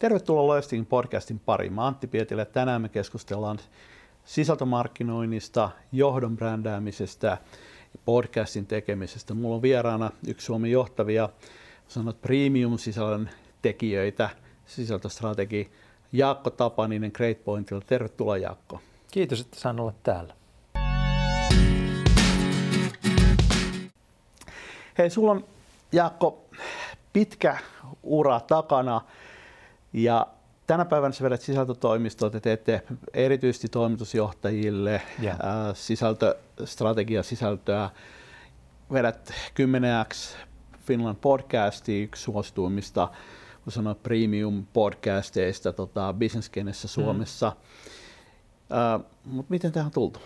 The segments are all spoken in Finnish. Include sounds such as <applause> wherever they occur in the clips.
Tervetuloa Loistingin podcastin pariin. Mä Antti Pietilä. Tänään me keskustellaan sisältömarkkinoinnista, johdon brändäämisestä ja podcastin tekemisestä. Mulla on vieraana yksi Suomen johtavia sanot premium-sisällön tekijöitä, sisältöstrategi Jaakko Tapaninen Great Pointilla. Tervetuloa Jaakko. Kiitos, että saan olla täällä. Hei, sulla on Jaakko pitkä ura takana ja tänä päivänä sä vedät sisältötoimistoa, te teette erityisesti toimitusjohtajille yeah. ää, sisältöstrategia, sisältöä. Vedät 10x Finland podcasti, yksi suosituimmista voi sanoa premium podcasteista tota, business Suomessa. Mm. Mutta miten tähän on tultu?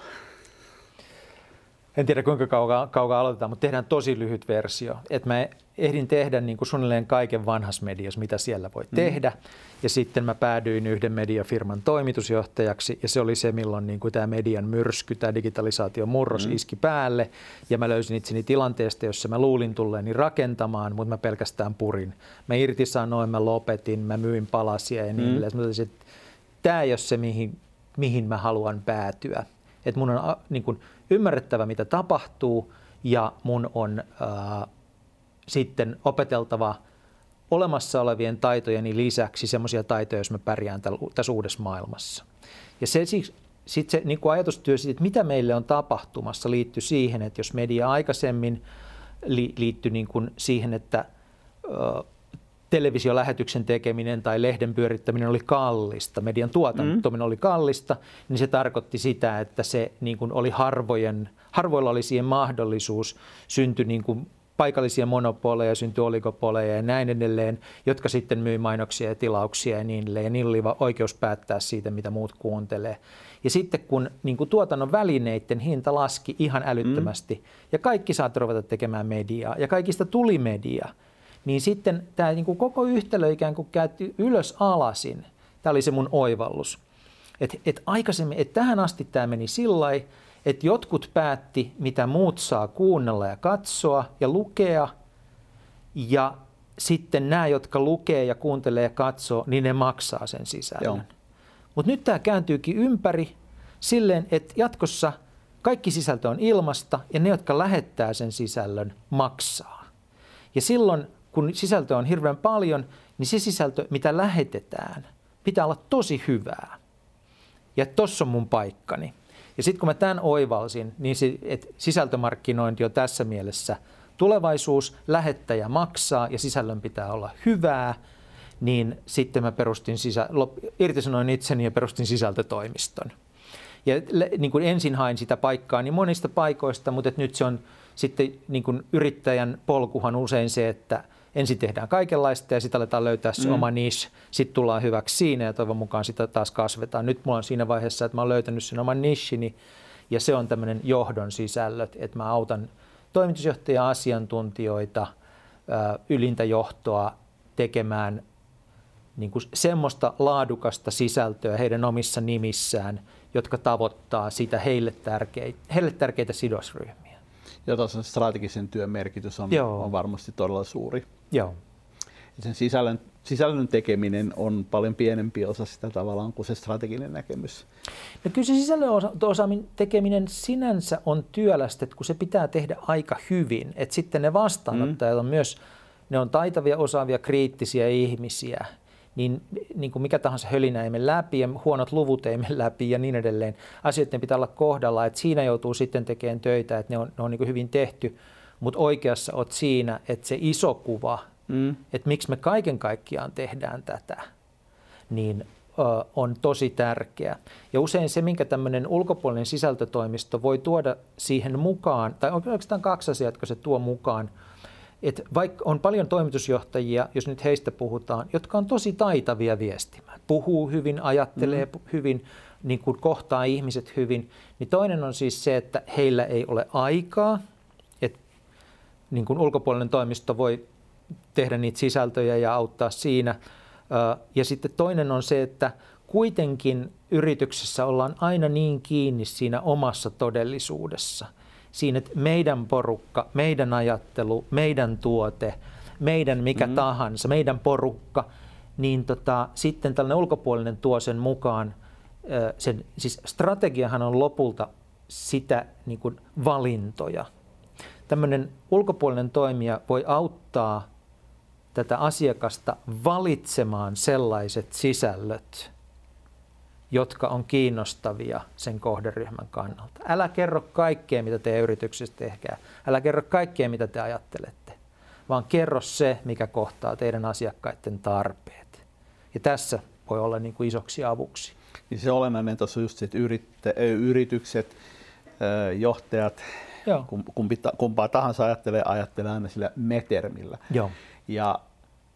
En tiedä kuinka kauan, kauan aloitetaan, mutta tehdään tosi lyhyt versio. Että mä ehdin tehdä niin kuin suunnilleen kaiken vanhassa mediassa, mitä siellä voi mm. tehdä. Ja sitten mä päädyin yhden mediafirman toimitusjohtajaksi ja se oli se, milloin niin kuin tämä median myrsky, tämä digitalisaation murros mm. iski päälle. Ja mä löysin itseni tilanteesta, jossa mä luulin tulleeni rakentamaan, mutta mä pelkästään purin. Mä irtisanoin, mä lopetin, mä myin palasia ja niin mm. edelleen. Mä totesin, että tämä ei ole se, mihin, mihin mä haluan päätyä. Että mun on niin kuin, ymmärrettävä, mitä tapahtuu, ja mun on ää, sitten opeteltava olemassa olevien taitojeni lisäksi semmoisia taitoja, jos mä pärjään tässä uudessa maailmassa. Ja se, sitten se niin ajatustyö siitä, että mitä meille on tapahtumassa, liittyy siihen, että jos media aikaisemmin li, liittyy niin siihen, että televisiolähetyksen tekeminen tai lehden pyörittäminen oli kallista, median tuotantominen mm. oli kallista, niin se tarkoitti sitä, että se niin kuin oli harvojen, harvoilla oli siihen mahdollisuus, syntyi niin kuin paikallisia monopoleja, syntyi oligopoleja ja näin edelleen, jotka sitten myi mainoksia ja tilauksia ja niin edelleen. Ja niillä oli oikeus päättää siitä, mitä muut kuuntelee. Ja sitten kun niin kuin tuotannon välineiden hinta laski ihan älyttömästi mm. ja kaikki saattoi ruveta tekemään mediaa ja kaikista tuli media, niin sitten tämä niin kuin koko yhtälö ikään kuin käytti ylös alasin. Tämä oli se mun oivallus. Et, et aikaisemmin, et tähän asti tämä meni sillä että jotkut päätti, mitä muut saa kuunnella ja katsoa ja lukea, ja sitten nämä, jotka lukee ja kuuntelee ja katsoo, niin ne maksaa sen sisällön. Mutta nyt tämä kääntyykin ympäri silleen, että jatkossa kaikki sisältö on ilmasta ja ne, jotka lähettää sen sisällön, maksaa. Ja silloin kun sisältöä on hirveän paljon, niin se sisältö, mitä lähetetään, pitää olla tosi hyvää. Ja tossa on mun paikkani. Ja sitten kun mä tämän oivalsin, niin se, että sisältömarkkinointi on tässä mielessä tulevaisuus, lähettäjä maksaa ja sisällön pitää olla hyvää, niin sitten mä perustin sisä, irtisanoin itseni ja perustin sisältötoimiston. Ja niin kuin ensin hain sitä paikkaa niin monista paikoista, mutta nyt se on sitten niin kuin yrittäjän polkuhan usein se, että ensin tehdään kaikenlaista ja sitten aletaan löytää se mm. oma niche, sitten tullaan hyväksi siinä ja toivon mukaan sitä taas kasvetaan. Nyt mulla on siinä vaiheessa, että mä oon löytänyt sen oman nichini ja se on tämmöinen johdon sisällöt, että mä autan toimitusjohtajia, asiantuntijoita, ylintä johtoa tekemään niin kuin semmoista laadukasta sisältöä heidän omissa nimissään, jotka tavoittaa sitä heille tärkeitä, heille tärkeitä sidosryhmiä ja tuossa strategisen työn merkitys on, on varmasti todella suuri. Joo. Sen sisällön, sisällön tekeminen on paljon pienempi osa sitä tavallaan kuin se strateginen näkemys. No kyllä se sisällön osa, tekeminen sinänsä on työlästä, kun se pitää tehdä aika hyvin. Et sitten ne vastaanottajat mm. on myös, ne on taitavia, osaavia, kriittisiä ihmisiä niin, niin kuin mikä tahansa hölinä ei mene läpi ja huonot luvut ei mene <laughs> läpi ja niin edelleen. Asioiden pitää olla kohdalla, että siinä joutuu sitten tekemään töitä, että ne on, ne on niin kuin hyvin tehty, mutta oikeassa olet siinä, että se iso kuva, mm. että miksi me kaiken kaikkiaan tehdään tätä, niin ö, on tosi tärkeä. Ja usein se, minkä tämmöinen ulkopuolinen sisältötoimisto voi tuoda siihen mukaan, tai oikeastaan kaksi asiaa, jotka se tuo mukaan – että vaikka on paljon toimitusjohtajia, jos nyt heistä puhutaan, jotka on tosi taitavia viestimään, puhuu hyvin, ajattelee mm. hyvin, niin kuin kohtaa ihmiset hyvin, niin toinen on siis se, että heillä ei ole aikaa, että niin kuin ulkopuolinen toimisto voi tehdä niitä sisältöjä ja auttaa siinä. Ja sitten toinen on se, että kuitenkin yrityksessä ollaan aina niin kiinni siinä omassa todellisuudessa – siinä, että meidän porukka, meidän ajattelu, meidän tuote, meidän mikä mm. tahansa, meidän porukka, niin tota, sitten tällainen ulkopuolinen tuo sen mukaan, sen, siis strategiahan on lopulta sitä niin kuin valintoja. Tämmöinen ulkopuolinen toimija voi auttaa tätä asiakasta valitsemaan sellaiset sisällöt, jotka on kiinnostavia sen kohderyhmän kannalta. Älä kerro kaikkea, mitä teidän yrityksessä tehdään. Älä kerro kaikkea, mitä te ajattelette, vaan kerro se, mikä kohtaa teidän asiakkaiden tarpeet. Ja tässä voi olla niin kuin isoksi avuksi. Niin se olennainen tuossa just se, että yritykset, johtajat, Joo. Kumpaa tahansa ajattelee, ajattelee aina sillä metermillä. Joo. Ja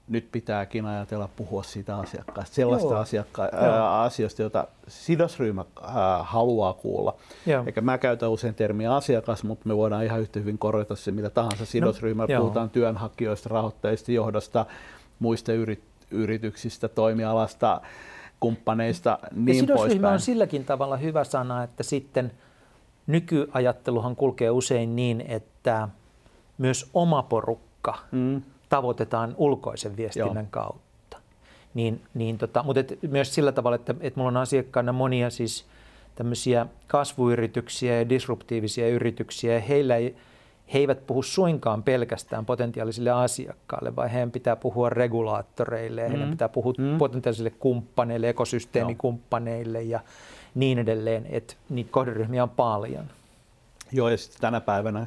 nyt pitääkin ajatella puhua siitä asiakkaasta, sellaista asiakka- ää, asioista, joita sidosryhmä ää, haluaa kuulla. Joo. Eikä mä käytän usein termiä asiakas, mutta me voidaan ihan yhtä hyvin korjata se mitä tahansa sidosryhmä. No, puhutaan joo. työnhakijoista, rahoittajista, johdosta, muista yrit- yrityksistä, toimialasta, kumppaneista, niin ja sidosryhmä poispäin. on silläkin tavalla hyvä sana, että sitten nykyajatteluhan kulkee usein niin, että myös oma porukka mm tavoitetaan ulkoisen viestinnän Joo. kautta. Niin, niin tota, mutta et myös sillä tavalla, että, että mulla on asiakkaana monia siis tämmöisiä kasvuyrityksiä ja disruptiivisia yrityksiä, ja heillä ei, he eivät puhu suinkaan pelkästään potentiaalisille asiakkaille, vaan heidän pitää puhua regulaattoreille, mm. heidän pitää puhua mm. potentiaalisille kumppaneille, ekosysteemikumppaneille ja niin edelleen, että niitä kohderyhmiä on paljon. Joo, ja sitten tänä päivänä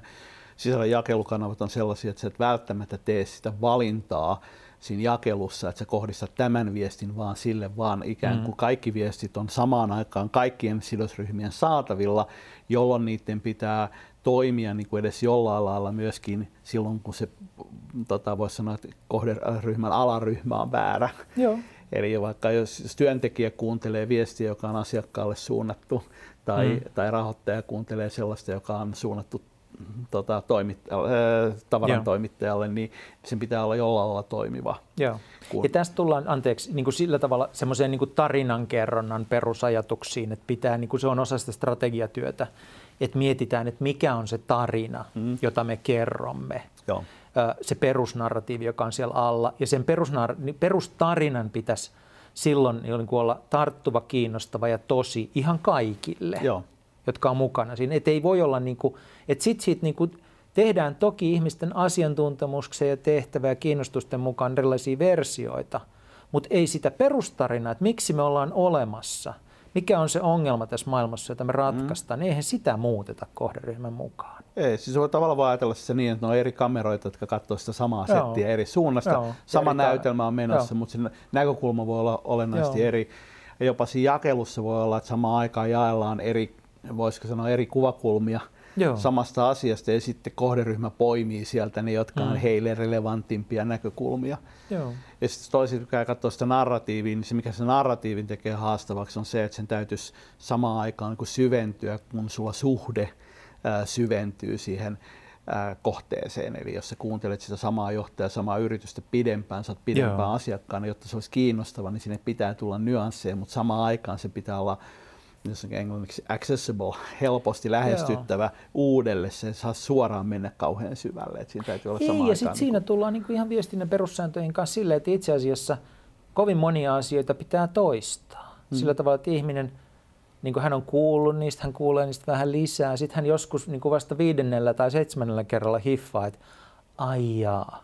sisällön jakelukanavat on sellaisia, että sä et välttämättä tee sitä valintaa siinä jakelussa, että sä kohdistat tämän viestin vaan sille, vaan ikään kuin mm. kaikki viestit on samaan aikaan kaikkien sidosryhmien saatavilla, jolloin niiden pitää toimia niin kuin edes jollain lailla myöskin silloin, kun se tota, voisi sanoa, että kohderyhmän alaryhmä on väärä. Joo. Eli vaikka jos työntekijä kuuntelee viestiä, joka on asiakkaalle suunnattu, tai, mm. tai rahoittaja kuuntelee sellaista, joka on suunnattu tota, äh, Joo. toimittajalle, niin sen pitää olla jollain lailla toimiva. Joo. Kun... Ja tästä tullaan, anteeksi, niin kuin sillä tavalla semmoiseen niin tarinankerronnan perusajatuksiin, että pitää, niin kuin se on osa sitä strategiatyötä, että mietitään, että mikä on se tarina, mm. jota me kerromme. Joo. Se perusnarratiivi, joka on siellä alla. Ja sen perusnar- niin perustarinan pitäisi silloin niin olla tarttuva, kiinnostava ja tosi ihan kaikille. Joo jotka on mukana siinä. Et ei voi olla niin kuin, että sit siitä niin kuin tehdään toki ihmisten asiantuntemuksen ja tehtävä ja kiinnostusten mukaan erilaisia versioita, mutta ei sitä perustarinaa, että miksi me ollaan olemassa, mikä on se ongelma tässä maailmassa, jota me ratkaistaan, mm. niin eihän sitä muuteta kohderyhmän mukaan. Ei, siis voi tavallaan vaan ajatella se niin, että ne on eri kameroita, jotka katsoo sitä samaa Joo. settiä eri suunnasta. Joo, Sama eri näytelmä on menossa, Joo. mutta sen näkökulma voi olla olennaisesti Joo. eri. Ja jopa siinä jakelussa voi olla, että samaan aikaan jaellaan eri voisiko sanoa eri kuvakulmia Joo. samasta asiasta ja sitten kohderyhmä poimii sieltä ne, jotka mm. on heille relevantimpia näkökulmia. Joo. Ja sitten toisin kun katsoo sitä narratiivia, niin se mikä se narratiivin tekee haastavaksi on se, että sen täytyisi samaan aikaan niin syventyä, kun sulla suhde ää, syventyy siihen ää, kohteeseen. Eli jos sä kuuntelet sitä samaa johtajaa, samaa yritystä pidempään, saat pidempään Joo. asiakkaana, jotta se olisi kiinnostava, niin sinne pitää tulla nyansseja, mutta samaan aikaan se pitää olla englanniksi accessible, helposti lähestyttävä Joo. uudelle, se saa suoraan mennä kauhean syvälle. Että siinä täytyy olla Ei, ja sitten niin siinä kun... tullaan niin kuin ihan viestinnän perussääntöjen kanssa silleen, että itse asiassa kovin monia asioita pitää toistaa. Hmm. Sillä tavalla, että ihminen, niin kuin hän on kuullut niistä, hän kuulee niistä vähän lisää. Sitten hän joskus niin kuin vasta viidennellä tai seitsemännellä kerralla hiffaa, että aijaa,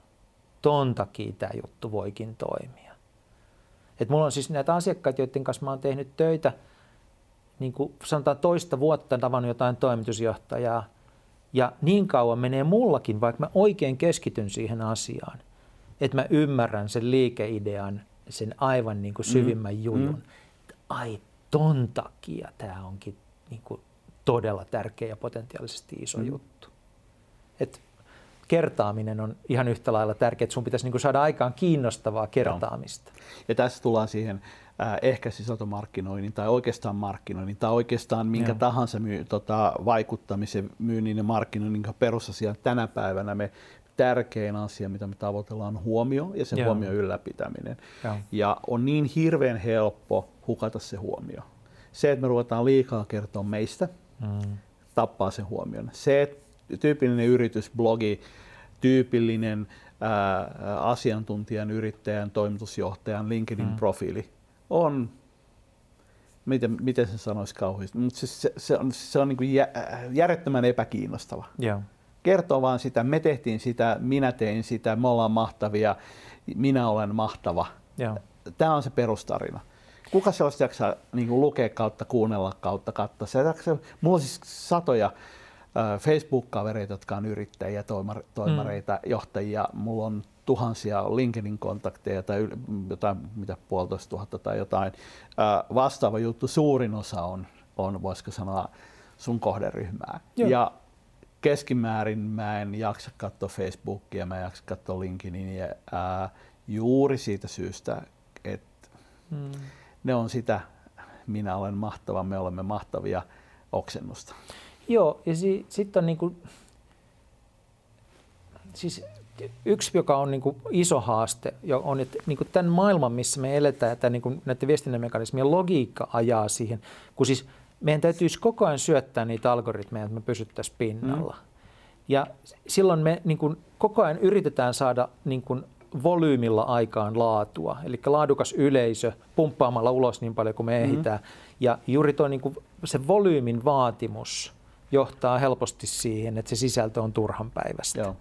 ton takia tämä juttu voikin toimia. Et mulla on siis näitä asiakkaita, joiden kanssa mä oon tehnyt töitä – niin kuin sanotaan toista vuotta tavannut jotain toimitusjohtajaa, ja niin kauan menee mullakin, vaikka mä oikein keskityn siihen asiaan, että mä ymmärrän sen liikeidean, sen aivan niin kuin syvimmän mm. jujun. Mm. Ai ton takia tämä onkin niin kuin todella tärkeä ja potentiaalisesti iso mm. juttu. Et kertaaminen on ihan yhtä lailla tärkeää, että sun pitäisi niin kuin saada aikaan kiinnostavaa kertaamista. Joo. Ja tässä tullaan siihen äh, ehkä sisältömarkkinoinnin tai oikeastaan markkinoinnin tai oikeastaan minkä Joo. tahansa myy, tota, vaikuttamisen, myynnin ja markkinoinnin perusasia tänä päivänä me tärkein asia, mitä me tavoitellaan, on huomio ja sen Joo. huomio ylläpitäminen. Joo. Ja on niin hirveän helppo hukata se huomio. Se, että me ruvetaan liikaa kertoa meistä, mm. tappaa sen huomion. Se, että tyypillinen yritysblogi, tyypillinen ää, asiantuntijan, yrittäjän, toimitusjohtajan LinkedIn-profiili mm. on miten, miten se sanoisi kauheasti, mutta se, se, se on, se on niin jä, järjettömän epäkiinnostava. Yeah. Kertoo vaan sitä, me tehtiin sitä, minä tein sitä, me ollaan mahtavia, minä olen mahtava. Yeah. Tämä on se perustarina. Kuka sellaista jaksaa niin kuin lukea kautta, kuunnella kautta, katsoa? Mulla on siis satoja Facebook-kavereita, jotka on yrittäjiä, toimar, toimareita, mm. johtajia. Mulla on tuhansia LinkedIn-kontakteja tai jotain, mitä puolitoista tuhatta tai jotain. Vastaava juttu, suurin osa on, on voisiko sanoa, sun kohderyhmää. Joo. Ja keskimäärin mä en jaksa katsoa Facebookia, mä en jaksa katsoa LinkedInia ää, juuri siitä syystä, että hmm. ne on sitä, minä olen mahtava, me olemme mahtavia oksennusta. Joo, ja si- sitten on niinku, siis yksi, joka on niin kuin iso haaste, on, että niin kuin tämän maailman, missä me eletään, että niin kuin näiden viestinnän mekanismien logiikka ajaa siihen, kun siis meidän täytyisi koko ajan syöttää niitä algoritmeja, että me pysyttäisiin pinnalla. Mm. Ja silloin me niin kuin koko ajan yritetään saada niin kuin volyymilla aikaan laatua, eli laadukas yleisö pumppaamalla ulos niin paljon kuin me mm-hmm. ehditään. Ja juuri tuo niin kuin se volyymin vaatimus johtaa helposti siihen, että se sisältö on turhan päivästä. Joo.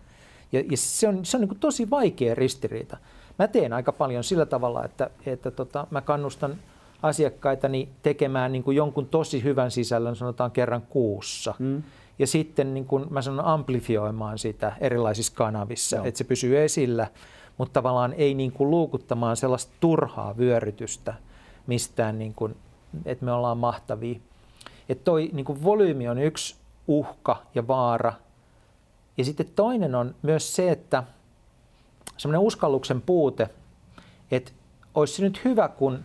Ja, ja se on, se on niin tosi vaikea ristiriita. Mä teen aika paljon sillä tavalla, että, että tota, mä kannustan asiakkaitani tekemään niin kuin jonkun tosi hyvän sisällön, sanotaan kerran kuussa. Mm. Ja sitten niin kuin mä sanon amplifioimaan sitä erilaisissa kanavissa, Joo. että se pysyy esillä, mutta tavallaan ei niin kuin luukuttamaan sellaista turhaa vyörytystä mistään, niin kuin, että me ollaan mahtavia. Että toi niin kuin volyymi on yksi uhka ja vaara, ja sitten toinen on myös se, että semmoinen uskalluksen puute, että olisi se nyt hyvä, kun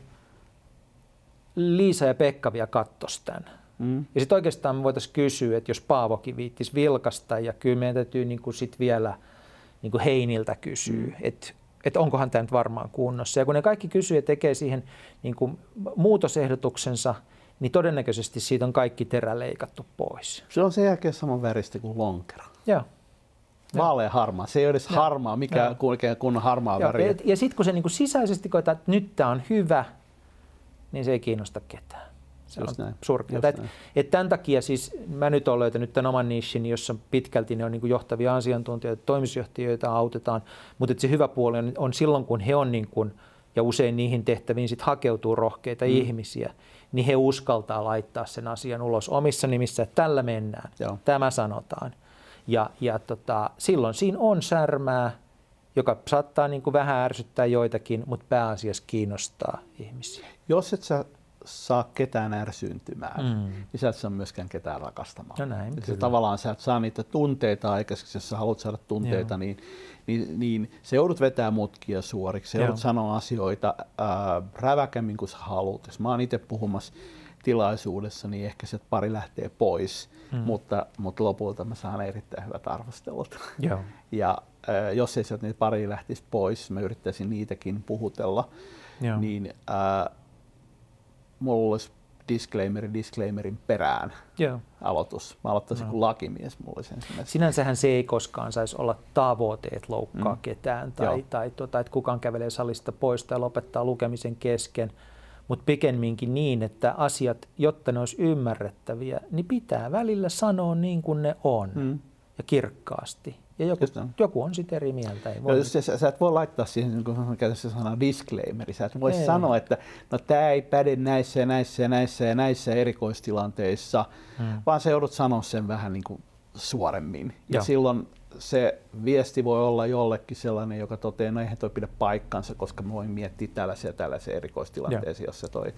Liisa ja Pekka vielä kattoisi tämän. Mm. Ja sitten oikeastaan me voitaisiin kysyä, että jos Paavokin viittisi vilkasta, ja kyllä meidän täytyy niin kuin sit vielä niin kuin Heiniltä kysyä, mm. että että onkohan tämä nyt varmaan kunnossa. Ja kun ne kaikki kysyy ja tekee siihen niin kuin muutosehdotuksensa, niin todennäköisesti siitä on kaikki terä leikattu pois. Se on sen jälkeen saman väristä kuin lonkero. Joo. Vaalea harmaa. Se ei ole edes ja. harmaa, mikä oikein kunnon harmaa ja, väriä. Ja, ja sitten kun se niinku sisäisesti koetaan, että nyt tämä on hyvä, niin se ei kiinnosta ketään. Se Just on surkeaa. Et, et tämän takia siis mä nyt olen löytänyt tämän oman nischin, jossa pitkälti ne on niin johtavia asiantuntijoita, toimitusjohtajoita autetaan, mutta se hyvä puoli on, on silloin, kun he on niin kuin, ja usein niihin tehtäviin sit hakeutuu rohkeita mm. ihmisiä, niin he uskaltaa laittaa sen asian ulos omissa nimissä, että tällä mennään, Joo. tämä sanotaan. Ja, ja tota, silloin siinä on särmää, joka saattaa niin kuin vähän ärsyttää joitakin, mutta pääasiassa kiinnostaa ihmisiä. Jos et sä saa ketään ärsyyntymään, mm. niin sä et saa myöskään ketään rakastamaan. No näin, se tavallaan sä et saa niitä tunteita aikaiseksi, jos sä haluat saada tunteita, niin, niin, niin se joudut vetää mutkia suoriksi, se joudut sanoa asioita äh, räväkämmin kuin sä haluat. Jos mä oon itse puhumassa tilaisuudessa, niin ehkä se pari lähtee pois, mm. mutta, mutta lopulta mä saan erittäin hyvät arvostelut. Joo. <laughs> Ja äh, jos ei sieltä niitä pari lähtisi pois, mä yrittäisin niitäkin puhutella, Joo. niin äh, mulla olisi disclaimeri disclaimerin perään Joo. aloitus. Mä aloittaisin no. kuin lakimies. Mulla olisi Sinänsähän se ei koskaan saisi olla tavoite, että loukkaa mm. ketään tai, tai tuota, että kukaan kävelee salista pois tai lopettaa lukemisen kesken mutta pikemminkin niin, että asiat, jotta ne olisi ymmärrettäviä, niin pitää välillä sanoa niin kuin ne on mm. ja kirkkaasti. Ja joku, joku on sitten eri mieltä. Ei voi... Jos sä, sä et voi laittaa siihen, kun on käytössä sana disclaimeri, sä et voi ei. sanoa, että no tämä ei päde näissä ja näissä ja näissä ja näissä erikoistilanteissa, hmm. vaan sä joudut sanoa sen vähän niin kuin suoremmin. Ja Joo. silloin se viesti voi olla jollekin sellainen, joka toteaa, että no eihän toi pidä paikkansa, koska mä voin miettiä tällaisia tällaisia erikoistilanteisia, jossa toi...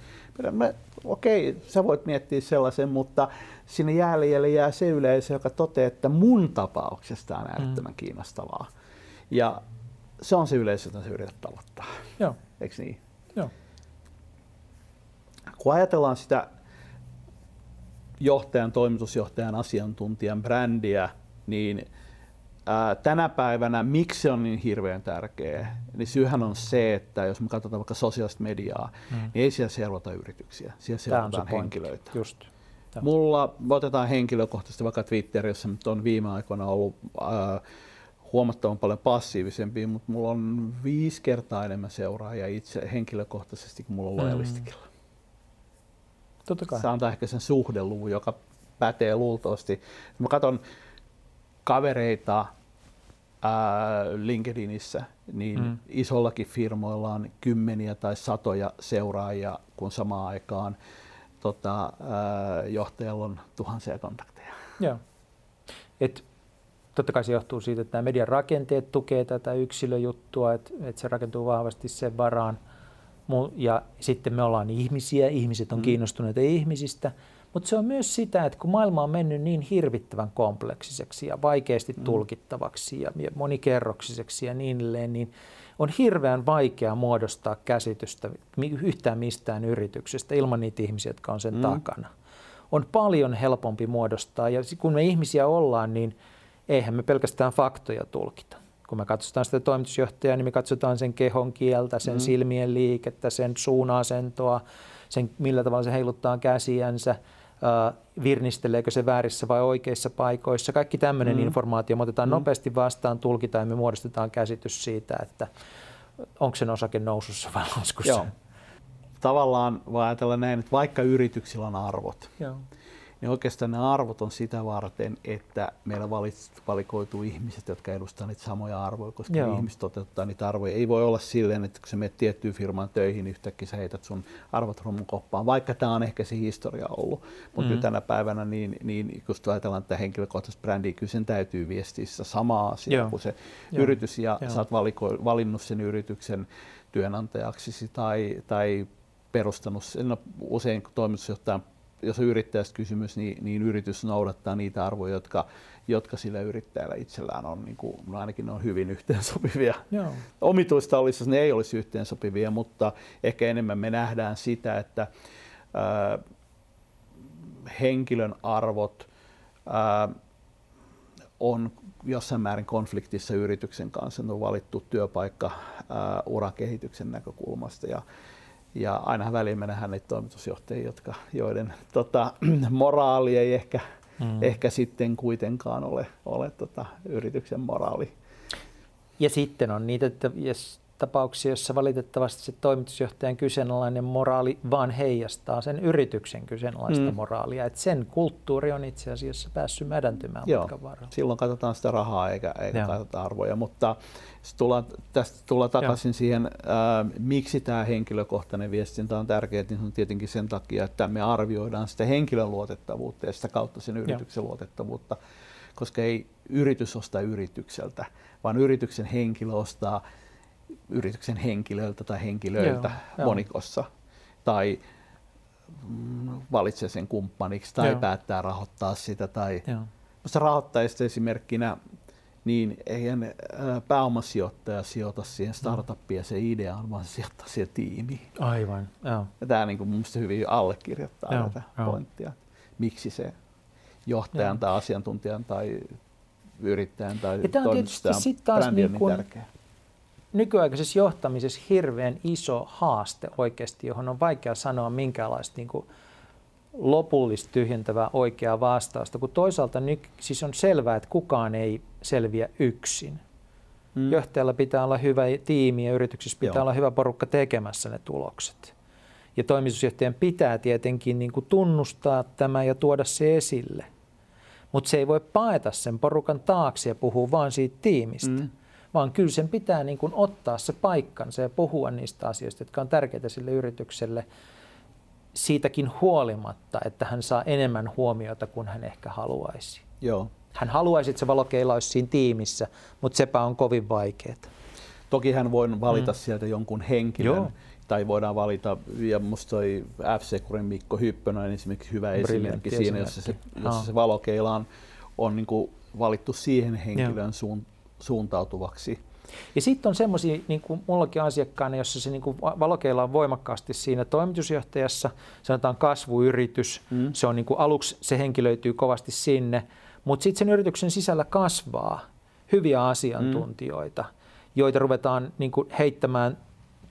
Okei, okay, sä voit miettiä sellaisen, mutta sinne jäljelle jää se yleisö, joka toteaa, että mun tapauksesta on äärettömän mm. kiinnostavaa. Ja se on se yleisö, jota sä yrität tavoittaa. Joo. Eikö niin? Joo. Kun ajatellaan sitä johtajan, toimitusjohtajan, asiantuntijan brändiä, niin ää, tänä päivänä, miksi se on niin hirveän tärkeä, niin syyhän on se, että jos me katsotaan vaikka sosiaalista mediaa, mm. niin ei siellä seurata yrityksiä, siellä seurataan se henkilöitä. Just. Mulla otetaan henkilökohtaisesti vaikka Twitter, jossa nyt on viime aikoina ollut ää, huomattavan paljon passiivisempi, mutta mulla on viisi kertaa enemmän seuraajia itse henkilökohtaisesti kuin mulla on lojalistikilla. Mm. Totta kai. Se antaa ehkä sen suhdeluvun, joka pätee luultavasti. Mä katson kavereita ää, LinkedInissä, niin mm. isollakin firmoilla on kymmeniä tai satoja seuraajia, kun samaan aikaan tota, ää, johtajalla on tuhansia kontakteja. Joo. Et, totta kai se johtuu siitä, että nämä median rakenteet tukee tätä yksilöjuttua, että, että se rakentuu vahvasti sen varaan. Ja sitten me ollaan ihmisiä, ihmiset on mm. kiinnostuneita ihmisistä, mutta se on myös sitä, että kun maailma on mennyt niin hirvittävän kompleksiseksi ja vaikeasti mm. tulkittavaksi ja monikerroksiseksi ja niin edelleen, niin on hirveän vaikea muodostaa käsitystä yhtään mistään yrityksestä ilman niitä ihmisiä, jotka on sen mm. takana. On paljon helpompi muodostaa ja kun me ihmisiä ollaan, niin eihän me pelkästään faktoja tulkita. Kun me katsotaan sitä toimitusjohtajaa, niin me katsotaan sen kehon kieltä, sen mm. silmien liikettä, sen suunasentoa, sen millä tavalla se heiluttaa käsiänsä – virnisteleekö se väärissä vai oikeissa paikoissa. Kaikki tämmöinen mm. informaatio me otetaan mm. nopeasti vastaan, tulkitaan ja me muodostetaan käsitys siitä, että onko sen osake nousussa vai laskussa. Joo. Tavallaan voi ajatella näin, että vaikka yrityksillä on arvot, Joo niin oikeastaan ne arvot on sitä varten, että meillä valikoituu ihmiset, jotka edustavat niitä samoja arvoja, koska Joo. ihmiset toteuttaa niitä arvoja. Ei voi olla silleen, että kun sä menet tiettyyn firmaan töihin, yhtäkkiä sä heität sun arvot koppaan, vaikka tämä on ehkä se historia ollut. Mutta mm. tänä päivänä, niin, niin kun ajatellaan että henkilökohtaista brändiä, kyllä sen täytyy viestiä sitä samaa asiaa Joo. kuin se Joo. yritys, ja Joo. sä oot valiko, valinnut sen yrityksen työnantajaksi tai, tai perustanut sen. No, usein toimitusjohtajan jos on yrittäjästä kysymys, niin, niin yritys noudattaa niitä arvoja, jotka, jotka sillä yrittäjällä itsellään on, niin kuin, no ainakin ne on hyvin yhteensopivia. Joo. Omituista olisi, jos ne ei olisi yhteensopivia, mutta ehkä enemmän me nähdään sitä, että ää, henkilön arvot ää, on jossain määrin konfliktissa yrityksen kanssa, ne on valittu työpaikka ää, urakehityksen näkökulmasta ja ja aina väliin me nähdään niitä toimitusjohtajia, jotka, joiden tota, <clears throat> moraali ei ehkä, mm. ehkä sitten kuitenkaan ole, ole tota, yrityksen moraali. Ja sitten on niitä, että jos tapauksia, joissa valitettavasti se toimitusjohtajan kyseenalainen moraali vaan heijastaa sen yrityksen kyseenalaista mm. moraalia. Että sen kulttuuri on itse asiassa päässyt mädäntymään Joo. matkan varrella. Silloin katsotaan sitä rahaa eikä, eikä Joo. katsota arvoja, mutta tullaan, tästä tullaan takaisin Joo. siihen, ää, miksi tämä henkilökohtainen viestintä on tärkeää, niin on tietenkin sen takia, että me arvioidaan sitä henkilön luotettavuutta ja sitä kautta sen yrityksen Joo. luotettavuutta, koska ei yritys osta yritykseltä, vaan yrityksen henkilö ostaa yrityksen henkilöltä tai henkilöiltä Joo, monikossa jo. tai mm, valitsee sen kumppaniksi tai Joo. päättää rahoittaa sitä. Tai se rahoittajista esimerkkinä, niin eihän pääomasijoittaja sijoita siihen startuppiin ja se idea on, vaan se sijoittaa siihen tiimiin. Aivan, joo. Ja tämä niin mielestäni hyvin allekirjoittaa joo, tätä joo. pointtia, miksi se johtajan joo. tai asiantuntijan tai yrittäjän tai toimittajan brändi on niin, niin tärkeä nykyaikaisessa johtamisessa hirveän iso haaste oikeasti, johon on vaikea sanoa minkäänlaista niin kuin lopullista tyhjentävää oikeaa vastausta, kun toisaalta nyt, siis on selvää, että kukaan ei selviä yksin. Hmm. Johtajalla pitää olla hyvä tiimi ja yrityksissä pitää Joo. olla hyvä porukka tekemässä ne tulokset. Ja toimitusjohtajan pitää tietenkin niin kuin tunnustaa tämä ja tuoda se esille. Mutta se ei voi paeta sen porukan taakse ja puhua vain siitä tiimistä. Hmm vaan kyllä sen pitää niin kuin ottaa se paikkansa ja puhua niistä asioista, jotka on tärkeitä sille yritykselle siitäkin huolimatta, että hän saa enemmän huomiota kuin hän ehkä haluaisi. Joo. Hän haluaisi, että se valokeila olisi siinä tiimissä, mutta sepä on kovin vaikeaa. Toki hän voi valita mm. sieltä jonkun henkilön, Joo. tai voidaan valita, ja minusta toi f Mikko Hyppönä on esimerkiksi hyvä esimerkki siinä, jossa se, jossa se valokeila on, on niin kuin valittu siihen henkilön suun, suuntautuvaksi. Ja sitten on semmoisia, niin kuin mullakin asiakkaana, jossa se niin kuin valokeila on voimakkaasti siinä toimitusjohtajassa, sanotaan kasvuyritys, mm. se on niin kuin aluksi se henkilöityy kovasti sinne, mutta sitten sen yrityksen sisällä kasvaa hyviä asiantuntijoita, mm. joita ruvetaan niin kuin heittämään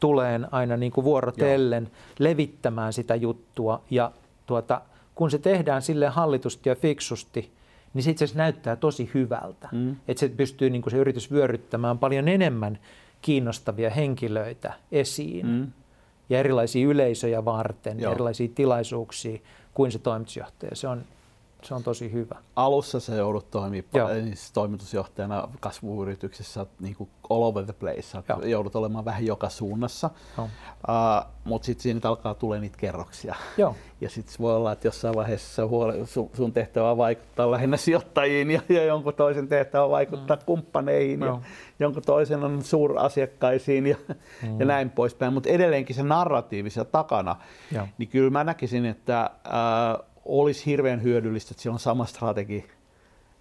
tuleen aina niin kuin vuorotellen, Joo. levittämään sitä juttua ja tuota, kun se tehdään sille hallitusti ja fiksusti, niin se itse asiassa näyttää tosi hyvältä. Mm. Että se pystyy niin kuin se yritys vyöryttämään paljon enemmän kiinnostavia henkilöitä esiin mm. ja erilaisia yleisöjä varten, Joo. erilaisia tilaisuuksia kuin se toimitusjohtaja. Se on, se on tosi hyvä. Alussa se joudut toimimaan siis toimitusjohtajana kasvuyrityksessä niin kuin all over the place. Joo. Joudut olemaan vähän joka suunnassa, uh, mutta sitten siinä alkaa tulla niitä kerroksia. Joo. <laughs> Ja sitten voi olla, että jossain vaiheessa huole, sun, sun tehtävä on vaikuttaa lähinnä sijoittajiin ja, ja jonkun toisen tehtävä vaikuttaa mm. kumppaneihin Joo. ja jonkun toisen on suurasiakkaisiin ja, mm. ja näin poispäin. Mutta edelleenkin se narratiivi siellä takana, Joo. niin kyllä mä näkisin, että uh, olisi hirveän hyödyllistä, että siellä on sama strategi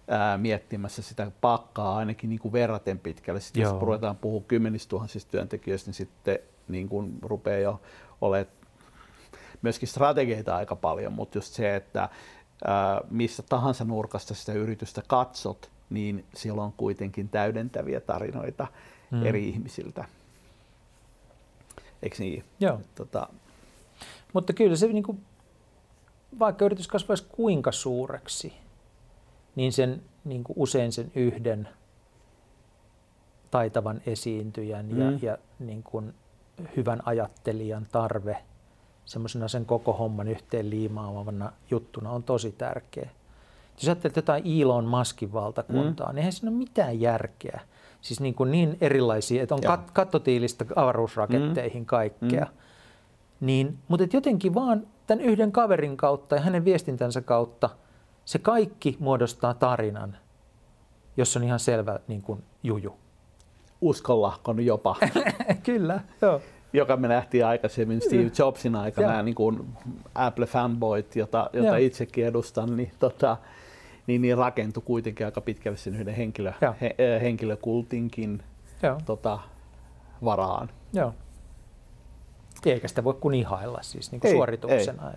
ää, miettimässä sitä pakkaa ainakin niin kuin verraten pitkälle. Sitten Joo. jos ruvetaan puhua kymmenistä tuhansista työntekijöistä, niin sitten niin kuin rupeaa jo olemaan myöskin strategioita aika paljon, mutta just se, että ää, missä tahansa nurkasta sitä yritystä katsot, niin siellä on kuitenkin täydentäviä tarinoita mm. eri ihmisiltä. Eikö niin? Joo. Tota... Mutta kyllä se niin kuin vaikka yritys kasvaisi kuinka suureksi, niin sen niin kuin usein sen yhden taitavan esiintyjän mm. ja, ja niin kuin hyvän ajattelijan tarve semmoisena sen koko homman yhteen liimaavana juttuna on tosi tärkeä. Jos ajattelet jotain Elon Muskin valtakuntaa, mm. niin eihän siinä ole mitään järkeä. Siis niin, kuin niin erilaisia, että on kat- kattotiilistä avaruusraketteihin mm. kaikkea. Mm. Niin, mutta jotenkin vaan tämän yhden kaverin kautta ja hänen viestintänsä kautta se kaikki muodostaa tarinan, jossa on ihan selvä niin kuin, juju. Uskonlahkon jopa. <laughs> Kyllä, joo. Joka me nähtiin aikaisemmin Steve Jobsin aikana, nämä niin kuin Apple-fanboyt, jota, jota itsekin edustan, niin, tota, niin, niin rakentui kuitenkin aika pitkälle sen yhden henkilö, he, henkilökultinkin tota, varaan. Joo. Eikä sitä voi kuin ihailla siis niin kuin ei, suorituksena. Ei.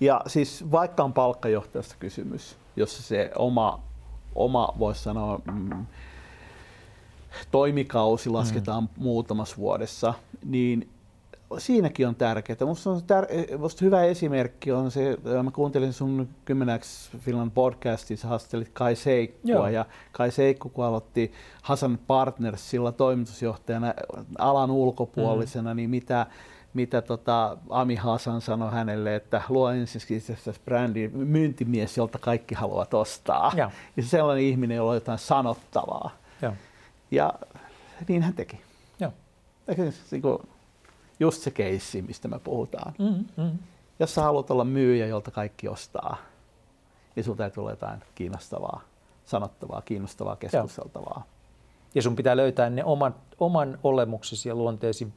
Ja siis vaikka on palkkajohtajasta kysymys, jossa se oma, oma voisi sanoa, mm, toimikausi lasketaan mm. muutamassa vuodessa, niin siinäkin on tärkeää. Minusta, on tär- musta hyvä esimerkki on se, mä kuuntelin sun kymmeneksi Finland podcastissa, haastattelit Kai Seikkua Joo. ja Kai Seikku kun aloitti Hasan Partners sillä toimitusjohtajana alan ulkopuolisena, mm. niin mitä mitä tota Ami Hasan sanoi hänelle, että luo ensin brändi myyntimies, jolta kaikki haluavat ostaa. Ja, ja sellainen ihminen, jolla on jotain sanottavaa. Ja, ja niin hän teki. Ja. Niin kuin, just se keissi, mistä me puhutaan. Mm, mm. Jos sä haluat olla myyjä, jolta kaikki ostaa, niin sun täytyy olla jotain kiinnostavaa, sanottavaa, kiinnostavaa, keskusteltavaa. Ja, ja sun pitää löytää ne oman, oman olemuksesi ja luonteesi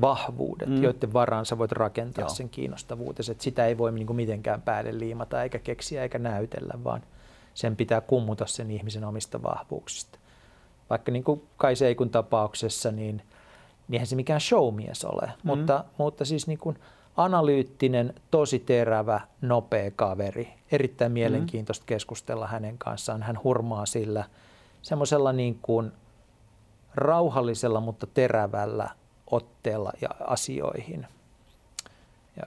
vahvuudet, mm. joiden varaan sä voit rakentaa Joo. sen kiinnostavuutesi. Et sitä ei voi niin kuin mitenkään päälle liimata eikä keksiä eikä näytellä, vaan sen pitää kummuta sen ihmisen omista vahvuuksista. Vaikka niin kuin Kai Seikun tapauksessa, niin eihän se mikään showmies ole, mm. mutta, mutta siis niin kuin analyyttinen, tosi terävä, nopea kaveri. Erittäin mm. mielenkiintoista mm. keskustella hänen kanssaan. Hän hurmaa sillä semmoisella niin kuin rauhallisella, mutta terävällä otteella ja asioihin. Ja,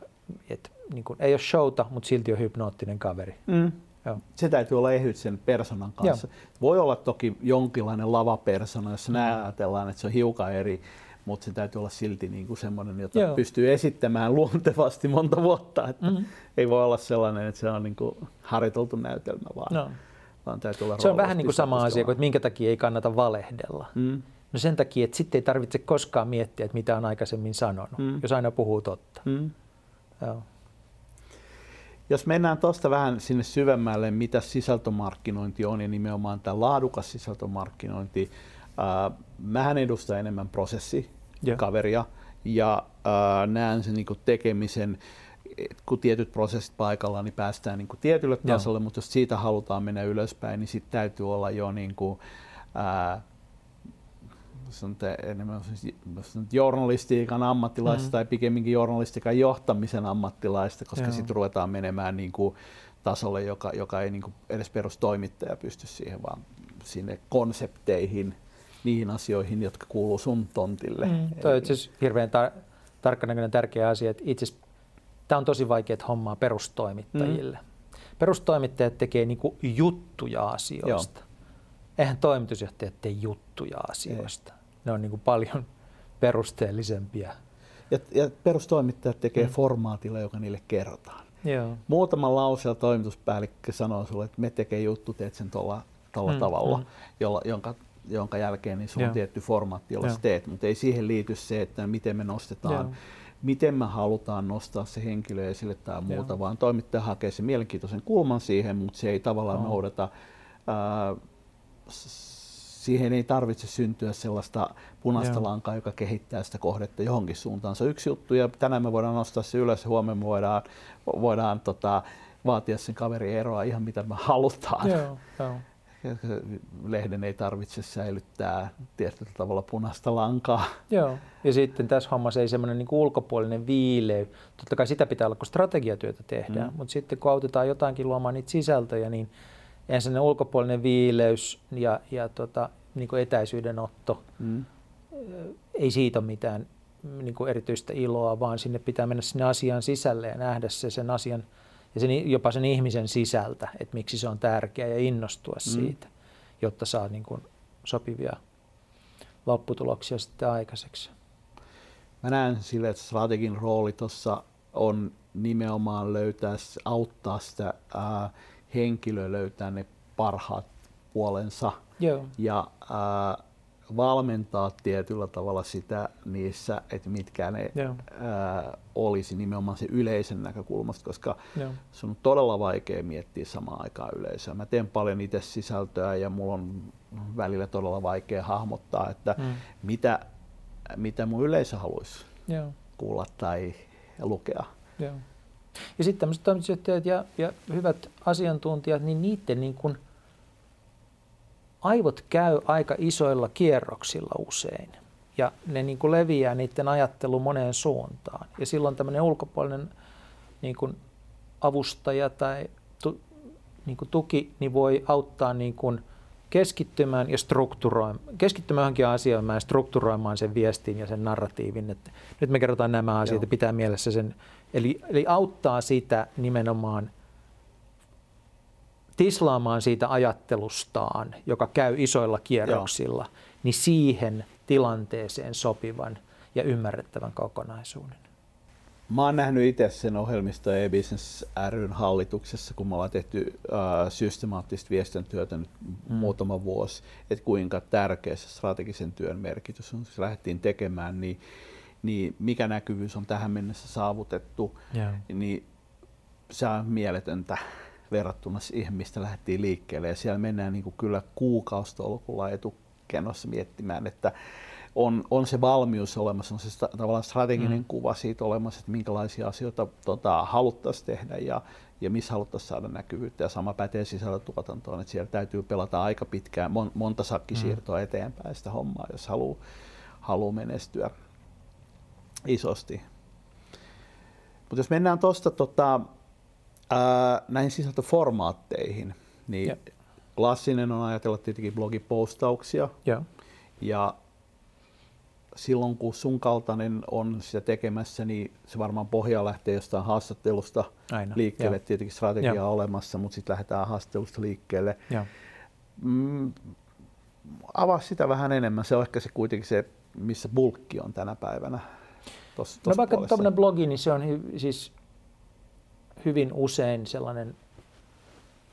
et, niin kuin, ei ole showta, mutta silti on hypnoottinen kaveri. Mm. Joo. Se täytyy olla ehyt sen persoonan kanssa. Joo. Voi olla toki jonkinlainen lavapersona, jos mm. ajatellaan, että se on hiukan eri, mutta se täytyy olla silti niin kuin semmoinen, jota Joo. pystyy esittämään luontevasti monta vuotta. Että mm. Ei voi olla sellainen, että se on niin kuin harjoiteltu näytelmä, vaan, no. vaan täytyy olla Se on vähän niin kuin sama asia kuin, että minkä takia ei kannata valehdella. Mm. No sen takia, että sitten ei tarvitse koskaan miettiä, että mitä on aikaisemmin sanonut, mm. jos aina puhuu totta. Mm. Joo. Jos mennään tuosta vähän sinne syvemmälle, mitä sisältömarkkinointi on ja nimenomaan tämä laadukas sisältömarkkinointi. Äh, mähän edustan enemmän prosessikaveria ja äh, näen sen niin tekemisen, kun tietyt prosessit paikalla, niin päästään niin tietylle tasolle, Joo. mutta jos siitä halutaan mennä ylöspäin, niin sitten täytyy olla jo niin kuin, äh, enemmän journalistiikan ammattilaista mm. tai pikemminkin journalistiikan johtamisen ammattilaista, koska sitten ruvetaan menemään niin kuin tasolle, joka, joka ei niin kuin edes perustoimittaja pysty siihen, vaan sinne konsepteihin, niihin asioihin, jotka kuuluu sun tontille. Mm. Tuo on itse hirveän tar- tarkkanäköinen tärkeä asia, että itse tämä on tosi vaikeaa hommaa perustoimittajille. Mm. Perustoimittajat tekee niin kuin juttuja asioista. Joo. Eihän toimitusjohtajat tee juttuja asioista. Ei. Ne on niin kuin paljon <laughs> perusteellisempia. Ja, ja perustoimittajat tekee mm. formaatilla, joka niille kerrotaan. Joo. Muutaman lauseella toimituspäällikkö sanoo sulle, että me tekee juttu, teet sen tuolla, tuolla mm. tavalla, mm. Jolla, jonka, jonka jälkeen niin sulla on tietty formaatti, jolla sä teet, mutta ei siihen liity se, että miten me nostetaan Joo miten me halutaan nostaa se henkilö esille tai muuta, Joo. vaan toimittaja hakee sen mielenkiintoisen kulman siihen, mutta se ei tavallaan oh. noudata, ää, siihen ei tarvitse syntyä sellaista punaista Joo. lankaa, joka kehittää sitä kohdetta johonkin suuntaan. Se on yksi juttu ja tänään me voidaan nostaa se ylös ja huomenna me voidaan, voidaan tota, vaatia sen kaverin eroa ihan mitä me halutaan. Joo, joo lehden ei tarvitse säilyttää tietyllä tavalla punaista lankaa. Joo, ja sitten tässä hommassa ei semmoinen niin ulkopuolinen viileys. Totta kai sitä pitää olla, kun strategiatyötä tehdään, mm. mutta sitten kun autetaan jotainkin luomaan niitä sisältöjä, niin ensin ulkopuolinen viileys ja, ja tota, niin kuin etäisyydenotto, mm. ei siitä ole mitään niin kuin erityistä iloa, vaan sinne pitää mennä sinne asian sisälle ja nähdä se sen asian – ja sen, jopa sen ihmisen sisältä, että miksi se on tärkeää ja innostua mm. siitä, jotta saa niin kuin sopivia lopputuloksia sitten aikaiseksi. Mä näen sille, että strategin rooli tuossa on nimenomaan löytää, auttaa sitä ää, henkilöä löytää ne parhaat puolensa. Joo. Ja ää, valmentaa tietyllä tavalla sitä niissä, että mitkä ne ää, olisi nimenomaan se yleisen näkökulmasta, koska Joo. se on todella vaikea miettiä samaan aikaan yleisöä. Mä teen paljon itse sisältöä ja mulla on välillä todella vaikea hahmottaa, että mm. mitä, mitä mun yleisö haluaisi Joo. kuulla tai lukea. Joo. Ja sitten tämmöiset toimitusjohtajat ja, ja hyvät asiantuntijat, niin niiden niin kuin aivot käy aika isoilla kierroksilla usein. Ja ne niin kuin leviää niiden ajattelu moneen suuntaan. Ja silloin tämmöinen ulkopuolinen niin kuin avustaja tai tu, niin kuin tuki niin voi auttaa niin kuin keskittymään ja strukturoimaan, keskittymään johonkin asiaan ja strukturoimaan sen viestin ja sen narratiivin. Että nyt me kerrotaan nämä asiat Joo. ja pitää mielessä sen. Eli, eli auttaa sitä nimenomaan tislaamaan siitä ajattelustaan, joka käy isoilla kierroksilla, Joo. niin siihen tilanteeseen sopivan ja ymmärrettävän kokonaisuuden. Mä oon nähnyt itse sen ohjelmisto e-business ryn hallituksessa, kun me ollaan tehty äh, systemaattista viestintyötä nyt mm. muutama vuosi, että kuinka tärkeä se strategisen työn merkitys on. Se lähdettiin tekemään, niin, niin mikä näkyvyys on tähän mennessä saavutettu, yeah. niin se on mieletöntä verrattuna siihen, mistä lähdettiin liikkeelle. Ja siellä mennään niin kuin kyllä kuukaustolkulla etukenossa miettimään, että on, on se valmius olemassa, on se sta, tavallaan strateginen mm. kuva siitä olemassa, että minkälaisia asioita tota, haluttaisiin tehdä ja, ja missä haluttaisiin saada näkyvyyttä. Ja sama pätee sisällötuotantoon, että siellä täytyy pelata aika pitkään, mon, monta sakkisiirtoa mm. eteenpäin sitä hommaa, jos haluaa haluu menestyä isosti. Mutta jos mennään tuosta tota, Ää, näihin sisältöformaatteihin, niin ja. klassinen on ajatella tietenkin blogipostauksia. Ja. ja silloin kun sun kaltainen on sitä tekemässä, niin se varmaan pohja lähtee jostain haastattelusta Aina. liikkeelle. Ja. Tietenkin strategia ja. on olemassa, mutta sitten lähdetään haastattelusta liikkeelle. Ja. Mm, avaa sitä vähän enemmän. Se on ehkä se kuitenkin se, missä bulkki on tänä päivänä. Tos, tos no vaikka tuommoinen blogi, niin se on siis hyvin usein sellainen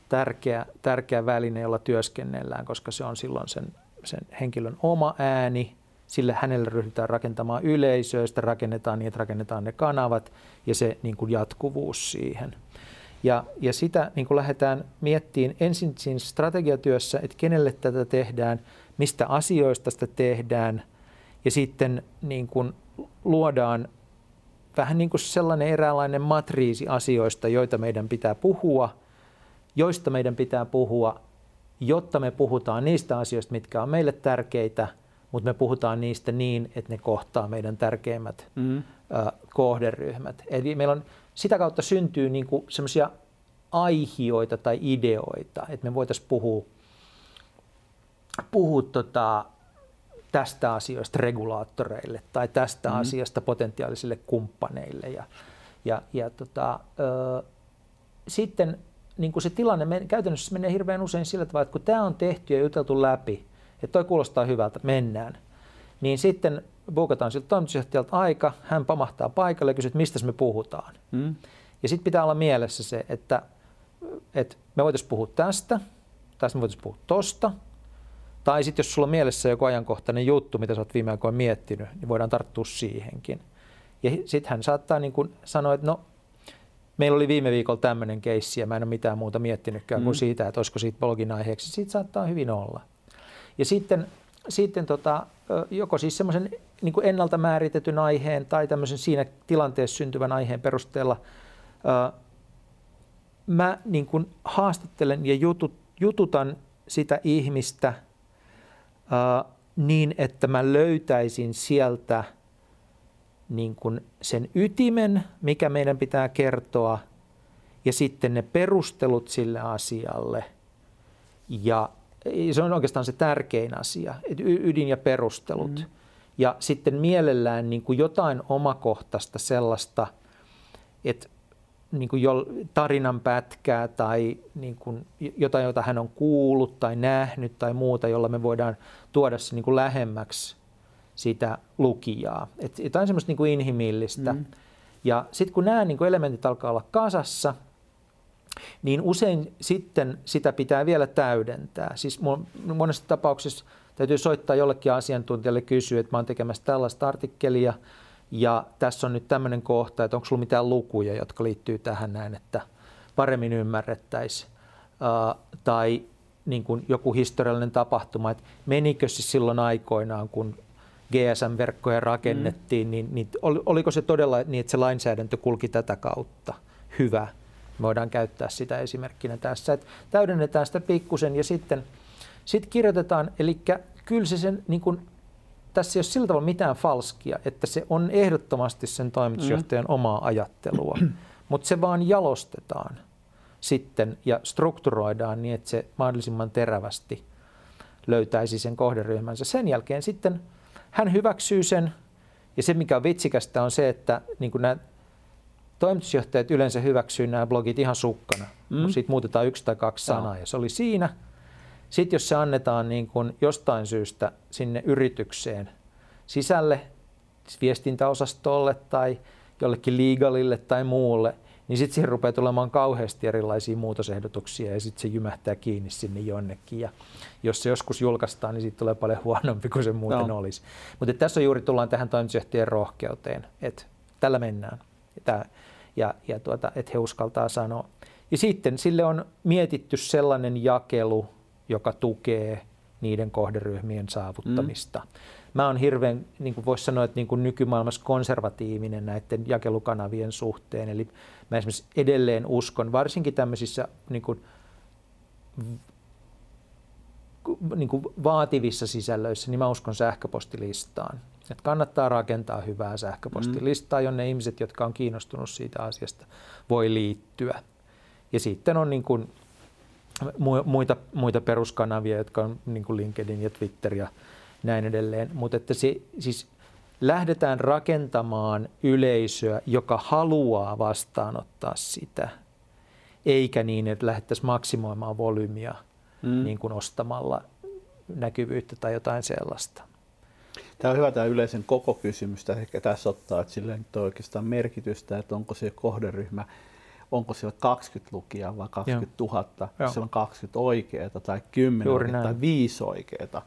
tärkeä, tärkeä väline, jolla työskennellään, koska se on silloin sen, sen henkilön oma ääni, sille hänelle ryhdytään rakentamaan yleisöä, sitä rakennetaan niin, että rakennetaan ne kanavat ja se niin kuin jatkuvuus siihen. Ja, ja sitä niin kuin lähdetään miettimään ensin siinä strategiatyössä, että kenelle tätä tehdään, mistä asioista sitä tehdään, ja sitten niin kuin luodaan vähän niin kuin sellainen eräänlainen matriisi asioista, joita meidän pitää puhua, joista meidän pitää puhua, jotta me puhutaan niistä asioista, mitkä on meille tärkeitä, mutta me puhutaan niistä niin, että ne kohtaa meidän tärkeimmät mm. ö, kohderyhmät. Eli meillä on, sitä kautta syntyy niin semmoisia aihioita tai ideoita, että me voitaisiin puhua, puhua tota, tästä asiasta regulaattoreille tai tästä mm. asiasta potentiaalisille kumppaneille. Ja, ja, ja tota, ö, sitten niin kuin se tilanne men, käytännössä menee hirveän usein sillä tavalla, että kun tämä on tehty ja juteltu läpi, että toi kuulostaa hyvältä, mennään, niin sitten buukataan siltä toimitusjohtajalta aika, hän pamahtaa paikalle ja kysyy, että mistä me puhutaan. Mm. Ja sitten pitää olla mielessä se, että, että me voitaisiin puhua tästä, tai me voitaisiin puhua tosta, tai sitten jos sulla on mielessä joku ajankohtainen juttu, mitä sä oot viime aikoina miettinyt, niin voidaan tarttua siihenkin. Ja sitten hän saattaa niin kuin sanoa, että no, meillä oli viime viikolla tämmöinen keissi ja mä en ole mitään muuta miettinytkään mm. kuin siitä, että olisiko siitä blogin aiheeksi. Siitä saattaa hyvin olla. Ja sitten, sitten tota, joko siis semmoisen niin ennalta määritetyn aiheen tai tämmöisen siinä tilanteessa syntyvän aiheen perusteella mä niin kuin haastattelen ja jutut, jututan sitä ihmistä niin, että mä löytäisin sieltä – niin kuin sen ytimen, mikä meidän pitää kertoa, ja sitten ne perustelut sille asialle. Ja se on oikeastaan se tärkein asia, ydin ja perustelut. Mm. Ja sitten mielellään niin kuin jotain omakohtaista sellaista, että niin kuin jo, tarinan pätkää tai niin kuin jotain, jota hän on kuullut tai nähnyt tai muuta, jolla me voidaan tuoda se niin kuin lähemmäksi sitä lukijaa. Et jotain semmoista niin kuin inhimillistä. Mm. Ja sitten kun nämä niin kuin elementit alkaa olla kasassa, niin usein sitten sitä pitää vielä täydentää. Siis monessa tapauksessa täytyy soittaa jollekin asiantuntijalle kysyä, että mä oon tekemässä tällaista artikkelia ja tässä on nyt tämmöinen kohta, että onko sulla mitään lukuja, jotka liittyy tähän näin, että paremmin ymmärrettäisiin. Tai niin kuin joku historiallinen tapahtuma, että menikö se silloin aikoinaan, kun GSM-verkkoja rakennettiin, mm. niin, niin oliko se todella niin, että se lainsäädäntö kulki tätä kautta? Hyvä. Me voidaan käyttää sitä esimerkkinä tässä. Että täydennetään sitä pikkusen ja sitten sit kirjoitetaan, eli kyllä se sen, niin kuin, tässä ei ole sillä tavalla mitään falskia, että se on ehdottomasti sen toimitusjohtajan mm. omaa ajattelua, <clears throat> mutta se vaan jalostetaan sitten ja strukturoidaan niin, että se mahdollisimman terävästi löytäisi sen kohderyhmänsä. Sen jälkeen sitten – hän hyväksyy sen ja se, mikä on vitsikästä, on se, että niin kuin nämä toimitusjohtajat yleensä hyväksyy nämä blogit ihan sukkana. Mm. Siitä muutetaan yksi tai kaksi sanaa ja se oli siinä. Sitten jos se annetaan niin kuin jostain syystä sinne yritykseen sisälle, siis viestintäosastolle tai jollekin legalille tai muulle, niin sitten siihen rupeaa tulemaan kauheasti erilaisia muutosehdotuksia ja sitten se jymähtää kiinni sinne jonnekin. Ja jos se joskus julkaistaan, niin siitä tulee paljon huonompi kuin se muuten no. olisi. Mutta tässä on juuri tullaan tähän toimitusjohtajien rohkeuteen, että tällä mennään. Tää, ja, ja tuota, että he uskaltaa sanoa. Ja sitten sille on mietitty sellainen jakelu, joka tukee niiden kohderyhmien saavuttamista. Mm. Mä oon hirveän, niin kuin voisi sanoa, että niin kuin nykymaailmassa konservatiivinen näiden jakelukanavien suhteen. Eli mä esimerkiksi edelleen uskon, varsinkin tämmöisissä niin kuin, niin kuin vaativissa sisällöissä, niin mä uskon sähköpostilistaan. Et kannattaa rakentaa hyvää sähköpostilistaa, mm. jonne ihmiset, jotka on kiinnostunut siitä asiasta, voi liittyä. Ja sitten on niin kuin muita, muita peruskanavia, jotka on niin kuin LinkedIn ja Twitter ja näin edelleen. Mutta että se, siis lähdetään rakentamaan yleisöä, joka haluaa vastaanottaa sitä, eikä niin, että lähdettäisiin maksimoimaan volyymiä mm. niin kuin ostamalla näkyvyyttä tai jotain sellaista. Tämä on hyvä tämä yleisen koko kysymys. Ehkä tässä ottaa, että sillä nyt oikeastaan merkitystä, että onko se kohderyhmä, onko siellä 20 lukijaa vai 20 000, Joo. siellä on 20 oikeaa tai 10 tai 5 oikeaa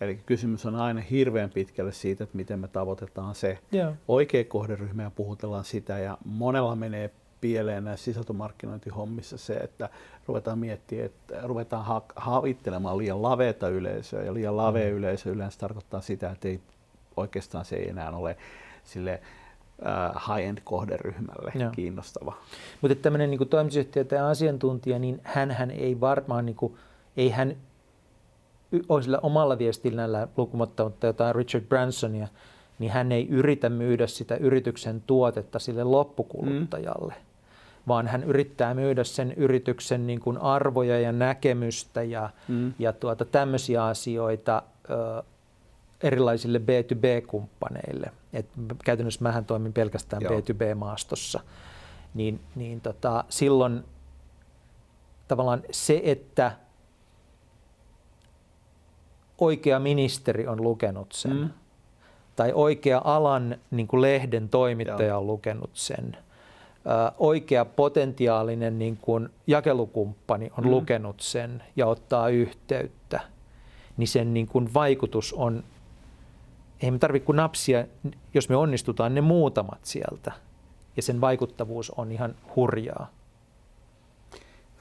Eli kysymys on aina hirveän pitkälle siitä, että miten me tavoitetaan se Joo. oikea kohderyhmä ja puhutellaan sitä. Ja monella menee pieleen näissä sisältömarkkinointihommissa se, että ruvetaan miettimään, että ruvetaan ha- havittelemaan liian laveita yleisöä. Ja liian lavea mm. yleisö yleensä tarkoittaa sitä, että ei, oikeastaan se ei enää ole sille high-end kohderyhmälle Joo. kiinnostava. Mutta tämmöinen niin toimitusjohtaja tai asiantuntija, niin hän ei varmaan, niin kuin, ei hän sillä omalla viestinnällä lukumatta jotain Richard Bransonia, niin hän ei yritä myydä sitä yrityksen tuotetta sille loppukuluttajalle, mm. vaan hän yrittää myydä sen yrityksen niin kuin arvoja ja näkemystä ja, mm. ja tuota, tämmöisiä asioita ö, erilaisille B2B-kumppaneille. Et käytännössä mähän toimin pelkästään Joo. B2B-maastossa. Niin, niin tota, silloin tavallaan se, että oikea ministeri on lukenut sen, mm. tai oikea alan niin kuin lehden toimittaja Joo. on lukenut sen, oikea potentiaalinen niin kuin jakelukumppani on mm. lukenut sen ja ottaa yhteyttä, niin sen niin kuin vaikutus on, ei me tarvitse kuin napsia, jos me onnistutaan ne muutamat sieltä, ja sen vaikuttavuus on ihan hurjaa.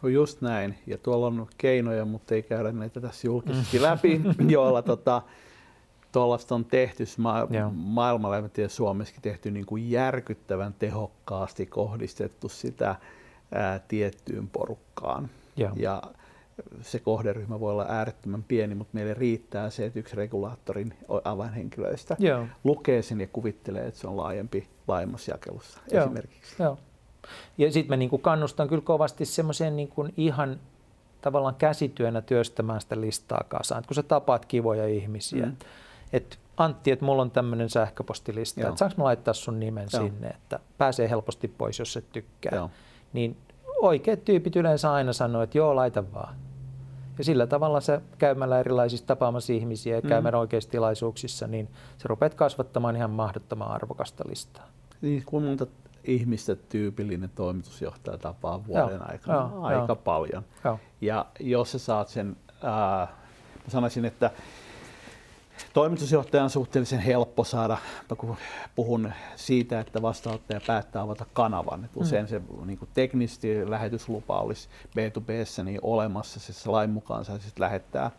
On just näin. Ja tuolla on keinoja, mutta ei käydä näitä tässä julkisesti mm. läpi, joilla tota, tuollaista on tehty ma- maailmalla ja Suomessakin tehty niin kuin järkyttävän tehokkaasti kohdistettu sitä ää, tiettyyn porukkaan. Ja. ja se kohderyhmä voi olla äärettömän pieni, mutta meille riittää se, että yksi regulaattorin avainhenkilöistä Joo. lukee sen ja kuvittelee, että se on laajempi laajemmassa jakelussa Joo. esimerkiksi. Joo. Ja sitten mä niin kuin kannustan kyllä kovasti semmoiseen niin kuin ihan tavallaan käsityönä työstämään sitä listaa kasaan. Et kun sä tapaat kivoja ihmisiä, mm. että Antti, että mulla on tämmöinen sähköpostilista, että saanko mä laittaa sun nimen Joo. sinne, että pääsee helposti pois, jos et tykkää. Joo. Niin oikeat tyypit yleensä aina sanoo, että joo, laita vaan. Ja sillä tavalla se käymällä erilaisissa tapaamassa ihmisiä ja käymällä mm. oikeissa tilaisuuksissa, niin se rupeat kasvattamaan ihan mahdottoman arvokasta listaa. Niin, kun monta ihmistä tyypillinen toimitusjohtaja tapaa vuoden joo, aikana joo, aika joo. paljon. Joo. Ja jos sä saat sen, ää, mä sanoisin, että toimitusjohtajan on suhteellisen helppo saada, kun puhun siitä, että vastaanottaja päättää avata kanavan. Että usein mm. se niin kuin teknisesti lähetyslupa olisi B2B niin olemassa, siis lain mukaan saisit lähettää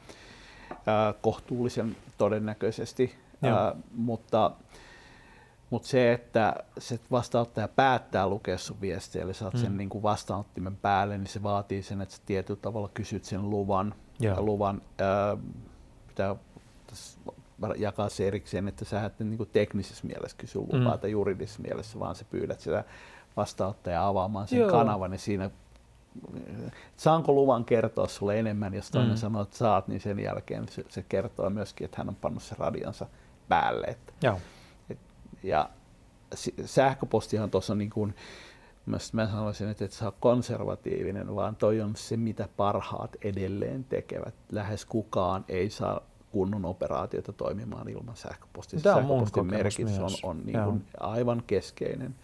ää, kohtuullisen todennäköisesti, ää, mutta mutta se, että se vastaanottaja päättää lukea sun viestiä, eli saat mm. sen niin kuin vastaanottimen päälle, niin se vaatii sen, että sä tietyllä tavalla kysyt sen luvan. Ja luvan ää, pitää jakaa se erikseen, että sä et niin kuin teknisessä mielessä kysy lupaa mm. tai juridisessa mielessä, vaan sä pyydät sitä vastaanottajaa avaamaan sen Joo. kanavan, niin siinä saanko luvan kertoa sulle enemmän, jos toinen mm. sanoo, että saat, niin sen jälkeen se, se kertoo myöskin, että hän on pannut sen radiansa päälle. Että, Joo. Et, ja sähköpostihan tuossa niin kuin, mä sanoisin, että et saa konservatiivinen, vaan toi on se, mitä parhaat edelleen tekevät. Lähes kukaan ei saa kunnon operaatiota toimimaan ilman sähköpostia. Tämä on Sähköpostin merkitys on, on niin kuin aivan keskeinen,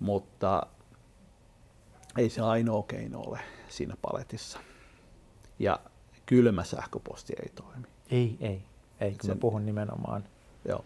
mutta ei se ainoa keino ole siinä paletissa. Ja kylmä sähköposti ei toimi. Ei, ei. Ei, kun Sen, mä puhun nimenomaan joo.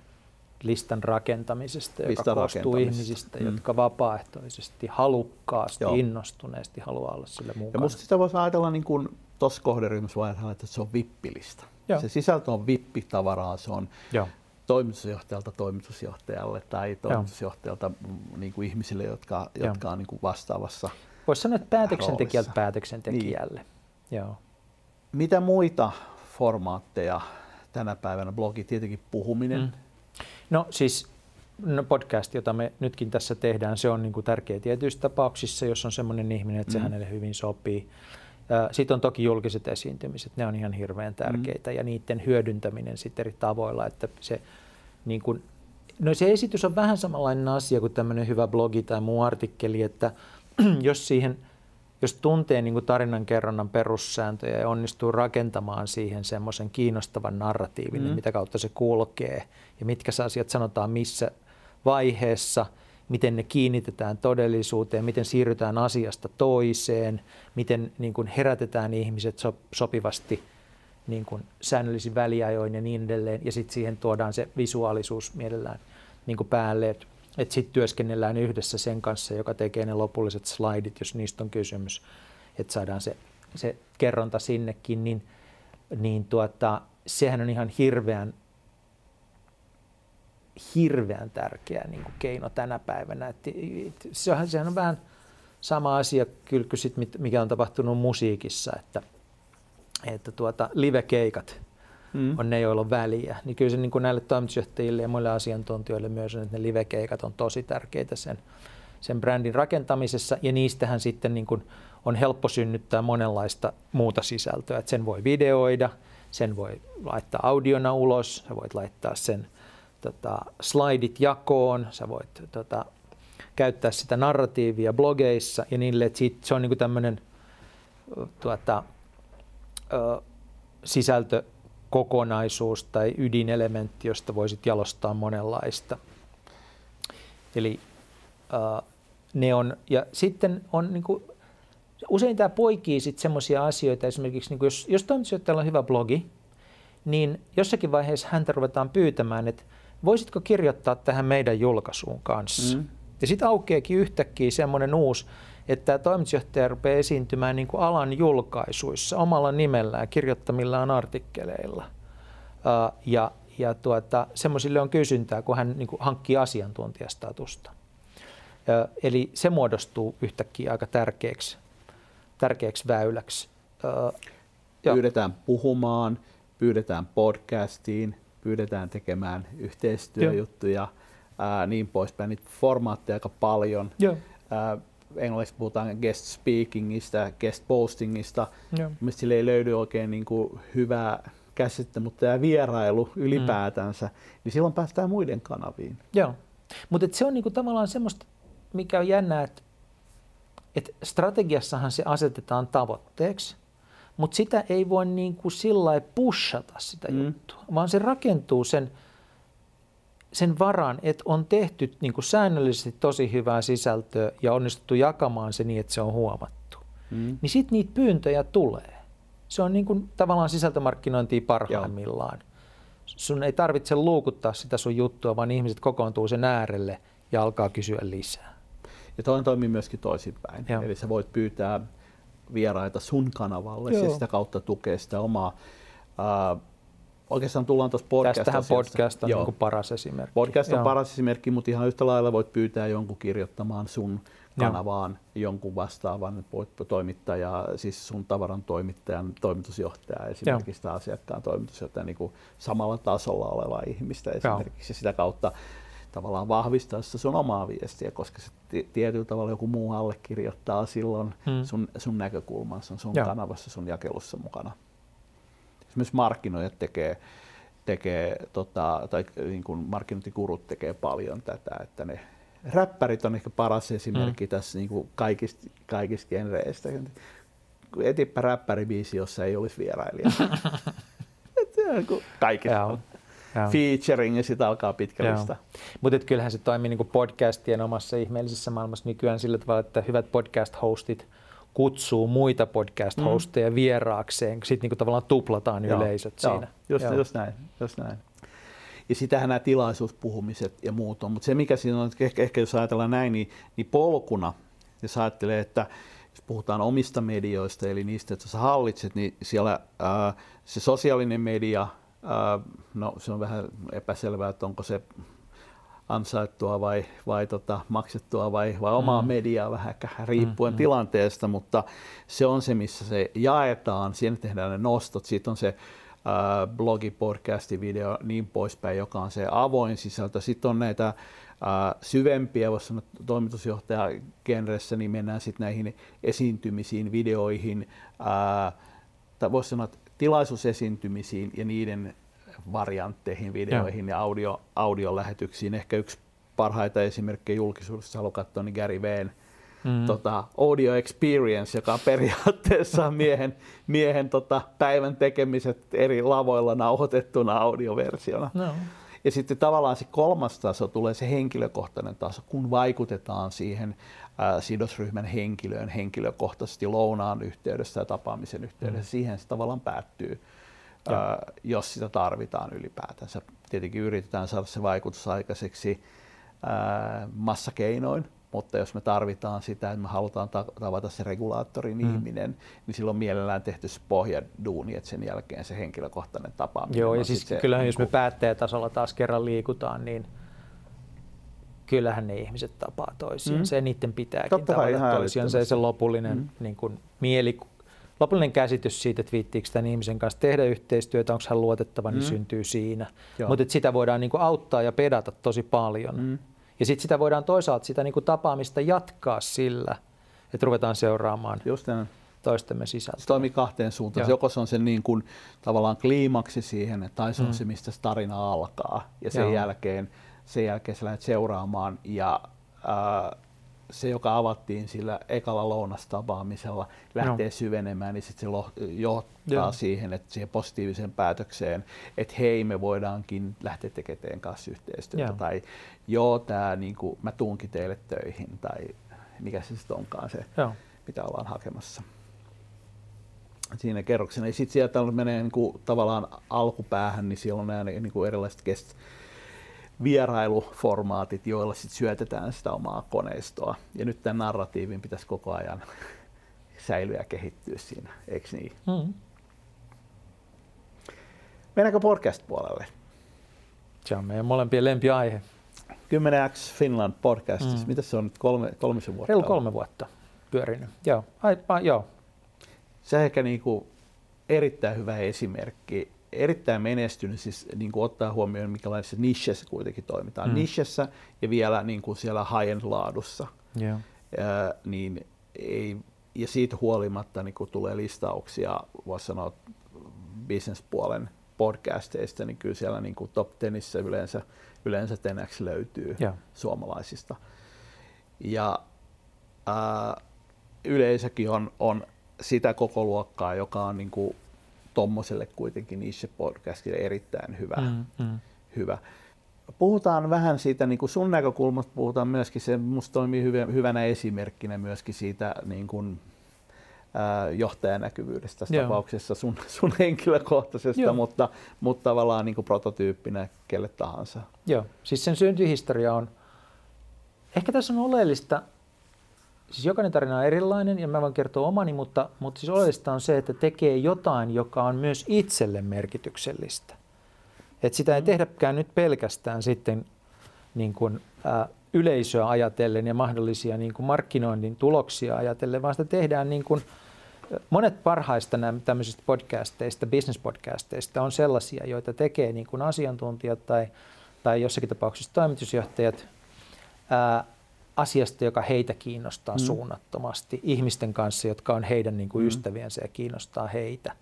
listan rakentamisesta, joka listan koostuu ihmisistä, mm. jotka vapaaehtoisesti, halukkaasti, joo. innostuneesti haluaa olla sille mukana. Ja musta sitä voisi ajatella niin kuin tuossa kohderyhmässä, että se on vippilista. Joo. Se sisältö on vippitavaraa, se on Joo. toimitusjohtajalta toimitusjohtajalle tai toimitusjohtajalta mm, niin kuin ihmisille, jotka, jotka on niin kuin vastaavassa Voisi sanoa, että päätöksentekijältä päätöksentekijälle. Niin. Joo. Mitä muita formaatteja tänä päivänä? Blogi, tietenkin puhuminen. Mm. No siis no podcast, jota me nytkin tässä tehdään, se on niin kuin tärkeä tietyissä tapauksissa, jos on semmoinen ihminen, että se mm. hänelle hyvin sopii. Sitten on toki julkiset esiintymiset, ne on ihan hirveän tärkeitä mm. ja niiden hyödyntäminen sitten eri tavoilla, että se niin kuin, no se esitys on vähän samanlainen asia kuin tämmöinen hyvä blogi tai muu artikkeli, että <clears throat> jos siihen, jos tuntee niin kuin tarinankerronnan perussääntöjä ja onnistuu rakentamaan siihen semmoisen kiinnostavan narratiivin, mm. mitä kautta se kulkee ja mitkä asiat sanotaan missä vaiheessa – miten ne kiinnitetään todellisuuteen, miten siirrytään asiasta toiseen, miten niin kuin herätetään ihmiset so, sopivasti niin kuin säännöllisin väliajoin ja niin edelleen. Ja sitten siihen tuodaan se visuaalisuus mielellään niin kuin päälle, että et sitten työskennellään yhdessä sen kanssa, joka tekee ne lopulliset slaidit, jos niistä on kysymys, että saadaan se, se kerronta sinnekin, niin, niin tuota, sehän on ihan hirveän hirveän tärkeä niin kuin keino tänä päivänä. Et, et, sehän, sehän on vähän sama asia kyllä sit, mikä on tapahtunut musiikissa, että, että tuota, live-keikat mm. on ne, joilla on väliä. Niin kyllä se niin kuin näille toimitusjohtajille ja muille asiantuntijoille myös on, että ne live-keikat on tosi tärkeitä sen, sen brändin rakentamisessa, ja niistähän sitten niin kuin on helppo synnyttää monenlaista muuta sisältöä. Et sen voi videoida, sen voi laittaa audiona ulos, sä voit laittaa sen – tota, slaidit jakoon, sä voit tota, käyttää sitä narratiivia blogeissa ja niille, että siitä, se on niin tämmöinen tuota, sisältökokonaisuus tai ydinelementti, josta voisit jalostaa monenlaista. Eli ö, ne on, ja sitten on niin kuin, usein tämä poikii sitten semmoisia asioita, esimerkiksi niin jos, jos toimitusjohtajalla on hyvä blogi, niin jossakin vaiheessa häntä ruvetaan pyytämään, että voisitko kirjoittaa tähän meidän julkaisuun kanssa. Mm. Ja sitten aukeakin yhtäkkiä semmoinen uusi, että toimitusjohtaja rupeaa esiintymään niin kuin alan julkaisuissa omalla nimellään, kirjoittamillaan artikkeleilla. Ja ja tuota, semmoisille on kysyntää, kun hän niin kuin hankkii asiantuntijastatusta. Eli se muodostuu yhtäkkiä aika tärkeäksi, tärkeäksi väyläksi. Pyydetään puhumaan, pyydetään podcastiin, pyydetään tekemään yhteistyöjuttuja, ää, niin poispäin. Niitä formaatteja aika paljon. Joo. Ää, englanniksi puhutaan guest speakingista, guest postingista. Mielestäni sille ei löydy oikein niin kuin hyvää käsitettä, mutta tämä vierailu ylipäätänsä, mm. niin silloin päästään muiden kanaviin. Joo, mutta se on niinku tavallaan semmoista, mikä on jännää, että et strategiassahan se asetetaan tavoitteeksi, mutta sitä ei voi niin kuin sillä pushata sitä mm. juttua, vaan se rakentuu sen, sen varaan, että on tehty niin kuin säännöllisesti tosi hyvää sisältöä ja onnistuttu jakamaan se niin, että se on huomattu. Mm. Niin sitten niitä pyyntöjä tulee. Se on niin kuin tavallaan sisältömarkkinointia parhaimmillaan. Joo. Sun ei tarvitse luukuttaa sitä sun juttua, vaan ihmiset kokoontuu sen äärelle ja alkaa kysyä lisää. Ja toinen toimii myöskin toisinpäin. Joo. Eli sä voit pyytää vieraita sun kanavalle Joo. ja sitä kautta tukea sitä omaa. Uh, oikeastaan tullaan tuossa podcastista. Tästähän podcast on niin paras esimerkki. Podcast on Joo. paras esimerkki, mutta ihan yhtä lailla voit pyytää jonkun kirjoittamaan sun kanavaan Joo. jonkun vastaavan toimittaja, siis sun tavaran toimittajan toimitusjohtaja esimerkiksi tai asiakkaan toimitusjohtaja niin kuin samalla tasolla oleva ihmistä esimerkiksi Joo. sitä kautta tavallaan vahvistaa sitä sun omaa viestiä, koska se tietyllä tavalla joku muu allekirjoittaa silloin hmm. sun, sun näkökulmansa, sun Joo. kanavassa, sun jakelussa mukana. Esimerkiksi markkinoijat tekee, tekee tota, tai niin kuin markkinointikurut tekee paljon tätä, että ne räppärit on ehkä paras esimerkki mm. tässä niin kuin kaikista, kaikista genreistä. Etipä räppäribiisi, jossa ei olisi vierailija. <laughs> kaikista. Joo. Featuring ja sitten alkaa pitkä lista. Mutta kyllähän se toimii niin podcastien omassa ihmeellisessä maailmassa nykyään sillä tavalla, että hyvät podcast-hostit kutsuu muita podcast-hosteja mm. vieraakseen, sitten niin tavallaan tuplataan Joo. yleisöt Joo. siinä. Just, Joo. just näin. Just näin. Ja sitähän nämä tilaisuuspuhumiset ja muut on. Mutta se mikä siinä on, ehkä, ehkä jos ajatellaan näin, niin, niin polkuna, jos ajattelee, että jos puhutaan omista medioista, eli niistä, että sä hallitset, niin siellä ää, se sosiaalinen media, no se on vähän epäselvää, että onko se ansaittua vai, vai tota, maksettua vai, vai omaa mm. mediaa vähän riippuen mm, mm. tilanteesta, mutta se on se, missä se jaetaan, siinä tehdään ne nostot, siitä on se äh, blogi, podcasti, video, niin poispäin, joka on se avoin sisältö. Sitten on näitä äh, syvempiä, voisi sanoa toimitusjohtajagenressä, niin mennään sitten näihin esiintymisiin, videoihin, äh, tai voisi sanoa tilaisuusesiintymisiin ja niiden variantteihin, videoihin ja, ja audio, audiolähetyksiin. Ehkä yksi parhaita esimerkkejä julkisuudessa haluaa katsoa, niin Gary Veen mm. tota, audio experience, joka on periaatteessa <laughs> miehen, miehen tota, päivän tekemiset eri lavoilla nauhoitettuna audioversiona. No. Ja sitten tavallaan se kolmas taso tulee se henkilökohtainen taso, kun vaikutetaan siihen sidosryhmän henkilöön henkilökohtaisesti lounaan yhteydessä ja tapaamisen yhteydessä. Mm. Siihen se tavallaan päättyy, ää, jos sitä tarvitaan ylipäätänsä. Tietenkin yritetään saada se vaikutus aikaiseksi massakeinoin, mutta jos me tarvitaan sitä, että me halutaan tavata se regulaattorin mm. ihminen, niin silloin mielellään tehty se pohjaduuni, että sen jälkeen se henkilökohtainen tapaaminen. Joo, ja siis se, kyllähän niin jos me päättäjätasolla taas kerran liikutaan, niin kyllähän ne ihmiset tapaa toisiaan. Mm. Se niiden pitääkin Totta tavata toisiaan. Se, se lopullinen mm. niin kuin, mieli, lopullinen käsitys siitä, että viittiikö tämän ihmisen kanssa tehdä yhteistyötä, onko hän luotettava, niin mm. syntyy siinä. Mutta sitä voidaan niin kuin, auttaa ja pedata tosi paljon. Mm. Ja sitten sitä voidaan toisaalta sitä niin kuin tapaamista jatkaa sillä, että ruvetaan seuraamaan Just näin. toistemme sisältöä. Se toimii kahteen suuntaan. Joo. Joko se on se niin kuin, tavallaan kliimaksi siihen, tai se on mm. se, mistä se tarina alkaa. Ja sen Joo. jälkeen, sen jälkeen sä lähdet seuraamaan ja ää, se, joka avattiin sillä ekalla lounastapaamisella, lähtee no. syvenemään, niin sitten se johtaa Joo. siihen, että siihen positiiviseen päätökseen, että hei, me voidaankin lähteä tekemään kanssa yhteistyötä, Joo. tai joo, tää, niin kuin, mä tuunkin teille töihin, tai mikä se sitten onkaan se, Joo. mitä ollaan hakemassa siinä kerroksena. Ja sitten sieltä menee niin kuin, tavallaan alkupäähän, niin siellä on nämä niin kuin erilaiset kest, vierailuformaatit, joilla sit syötetään sitä omaa koneistoa. Ja nyt tämän narratiivin pitäisi koko ajan <laughs> säilyä ja kehittyä siinä, eikö niin? Mm. Mennäänkö podcast-puolelle? Se on meidän molempien lempiaihe. 10X Finland podcastissa. Mm. Mitä se on nyt kolme, kolmisen vuotta? Reilu kolme vuotta pyörinyt. Joo, Ai, a, joo. Se on ehkä niinku erittäin hyvä esimerkki erittäin menestynyt, siis niin kuin ottaa huomioon, minkälaisessa nichessä kuitenkin toimitaan. Mm. Nichessä ja vielä niin kuin siellä high-end laadussa. Yeah. Ja, niin ei, ja siitä huolimatta niin kun tulee listauksia, voisi sanoa business-puolen podcasteista, niin kyllä siellä niin kuin top tenissä yleensä, yleensä Tenex löytyy yeah. suomalaisista. Ja ää, yleisökin on, on sitä koko luokkaa, joka on niin kuin tuommoiselle kuitenkin niche-podcastille erittäin hyvä. Mm, mm. hyvä. Puhutaan vähän siitä, niin kuin sun näkökulmasta puhutaan myöskin, se musta toimii hyvänä esimerkkinä myöskin siitä niin kuin, ää, johtajanäkyvyydestä tässä Joo. tapauksessa sun, sun henkilökohtaisesta, Joo. mutta, mutta tavallaan niin kuin prototyyppinä kelle tahansa. Joo, siis sen syntyhistoria on, ehkä tässä on oleellista siis jokainen tarina on erilainen ja mä voin kertoa omani, mutta, mutta siis oleellista on se, että tekee jotain, joka on myös itselle merkityksellistä. Et sitä ei mm. tehdäkään nyt pelkästään sitten niin kuin, ä, yleisöä ajatellen ja mahdollisia niin kuin markkinoinnin tuloksia ajatellen, vaan sitä tehdään niin kuin, monet parhaista nämä tämmöisistä podcasteista, business-podcasteista on sellaisia, joita tekee niin kuin asiantuntijat tai, tai jossakin tapauksessa toimitusjohtajat ää, asiasta, joka heitä kiinnostaa mm. suunnattomasti, ihmisten kanssa, jotka on heidän niin kuin mm. ystäviensä ja kiinnostaa heitä.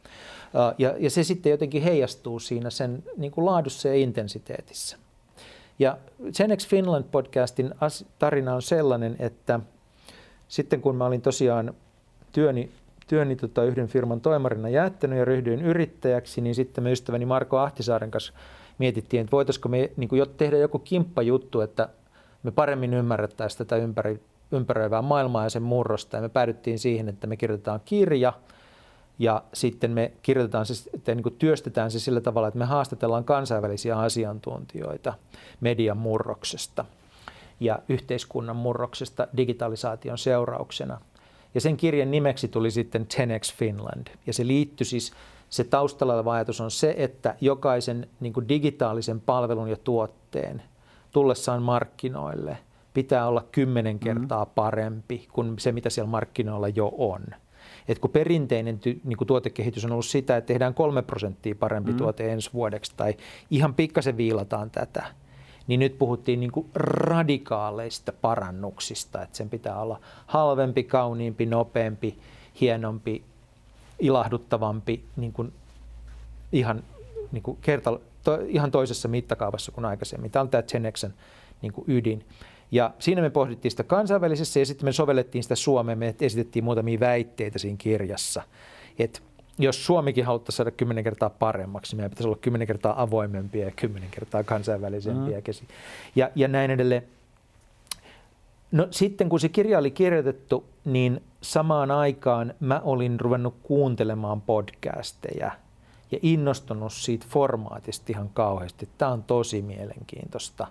Ja, ja se sitten jotenkin heijastuu siinä sen niin kuin laadussa ja intensiteetissä. Ja Genex Finland podcastin tarina on sellainen, että sitten kun mä olin tosiaan työni, työni tota yhden firman toimarina jättänyt ja ryhdyin yrittäjäksi, niin sitten me ystäväni Marko Ahtisaaren kanssa mietittiin, että voitaisiko me niin kuin tehdä joku kimppajuttu, että me paremmin ymmärrettäisiin tätä ympäri, ympäröivää maailmaa ja sen murrosta. Ja me päädyttiin siihen, että me kirjoitetaan kirja ja sitten me kirjoitetaan se, että niin työstetään se sillä tavalla, että me haastatellaan kansainvälisiä asiantuntijoita median murroksesta ja yhteiskunnan murroksesta digitalisaation seurauksena. Ja sen kirjan nimeksi tuli sitten 10x Finland. Ja se liittyi siis, se taustalla oleva ajatus on se, että jokaisen niin digitaalisen palvelun ja tuotteen – tullessaan markkinoille pitää olla kymmenen mm-hmm. kertaa mm. parempi kuin se, mitä siellä markkinoilla jo on. Et kun perinteinen ty, niin kuin tuotekehitys on ollut sitä, että tehdään kolme prosenttia parempi mm. tuote ensi vuodeksi tai ihan pikkasen viilataan tätä, niin nyt puhuttiin niin kuin radikaaleista parannuksista, että sen pitää olla halvempi, kauniimpi, nopeampi, hienompi, ilahduttavampi, niin kuin ihan niin kuin kerta, to, ihan toisessa mittakaavassa kuin aikaisemmin. Tämä on tämä Genexen niin kuin ydin. Ja siinä me pohdittiin sitä kansainvälisessä ja sitten me sovellettiin sitä Suomeen. Me esitettiin muutamia väitteitä siinä kirjassa. Että jos Suomikin haluttaisiin saada kymmenen kertaa paremmaksi, niin meidän pitäisi olla kymmenen kertaa avoimempia ja kymmenen kertaa kansainvälisempiä. Mm. Ja, ja näin edelleen. No sitten kun se kirja oli kirjoitettu, niin samaan aikaan mä olin ruvennut kuuntelemaan podcasteja – ja innostunut siitä formaatista ihan kauheasti. Tämä on tosi mielenkiintoista,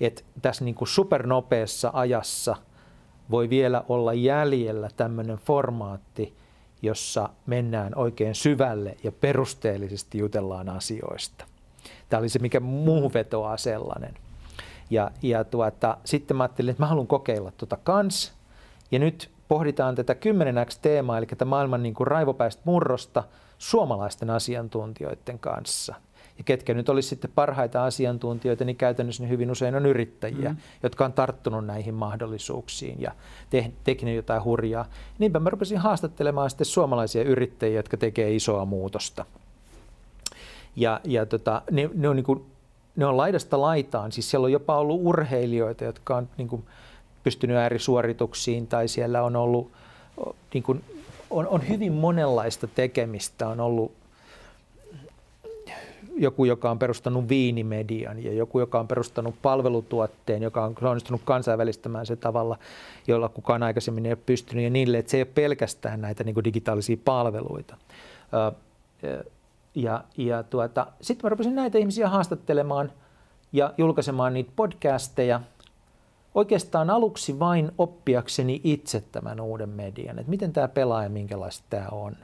että tässä niin kuin supernopeassa ajassa voi vielä olla jäljellä tämmöinen formaatti, jossa mennään oikein syvälle ja perusteellisesti jutellaan asioista. Tämä oli se, mikä muu vetoaa sellainen. Ja, ja tuota, sitten mä ajattelin, että mä haluan kokeilla tuota kans. Ja nyt pohditaan tätä 10x-teemaa, eli tätä maailman niin kuin raivopäistä murrosta – suomalaisten asiantuntijoiden kanssa. Ja ketkä nyt olisi sitten parhaita asiantuntijoita, niin käytännössä ne hyvin usein on yrittäjiä, mm. jotka on tarttunut näihin mahdollisuuksiin ja te- tehnyt jotain hurjaa. Niinpä mä rupesin haastattelemaan sitten suomalaisia yrittäjiä, jotka tekee isoa muutosta. Ja, ja tota, ne, ne, on niin kuin, ne on laidasta laitaan, siis siellä on jopa ollut urheilijoita, jotka on niin kuin pystynyt äärisuorituksiin tai siellä on ollut, niin kuin, on, on hyvin monenlaista tekemistä. On ollut joku, joka on perustanut viinimedian ja joku, joka on perustanut palvelutuotteen, joka on onnistunut kansainvälistämään se tavalla, jolla kukaan aikaisemmin ei ole pystynyt ja niille, että se ei ole pelkästään näitä niin digitaalisia palveluita. Ja, ja tuota, sitten mä rupesin näitä ihmisiä haastattelemaan ja julkaisemaan niitä podcasteja oikeastaan aluksi vain oppiakseni itse tämän uuden median, että miten tämä pelaa ja minkälaista tämä on.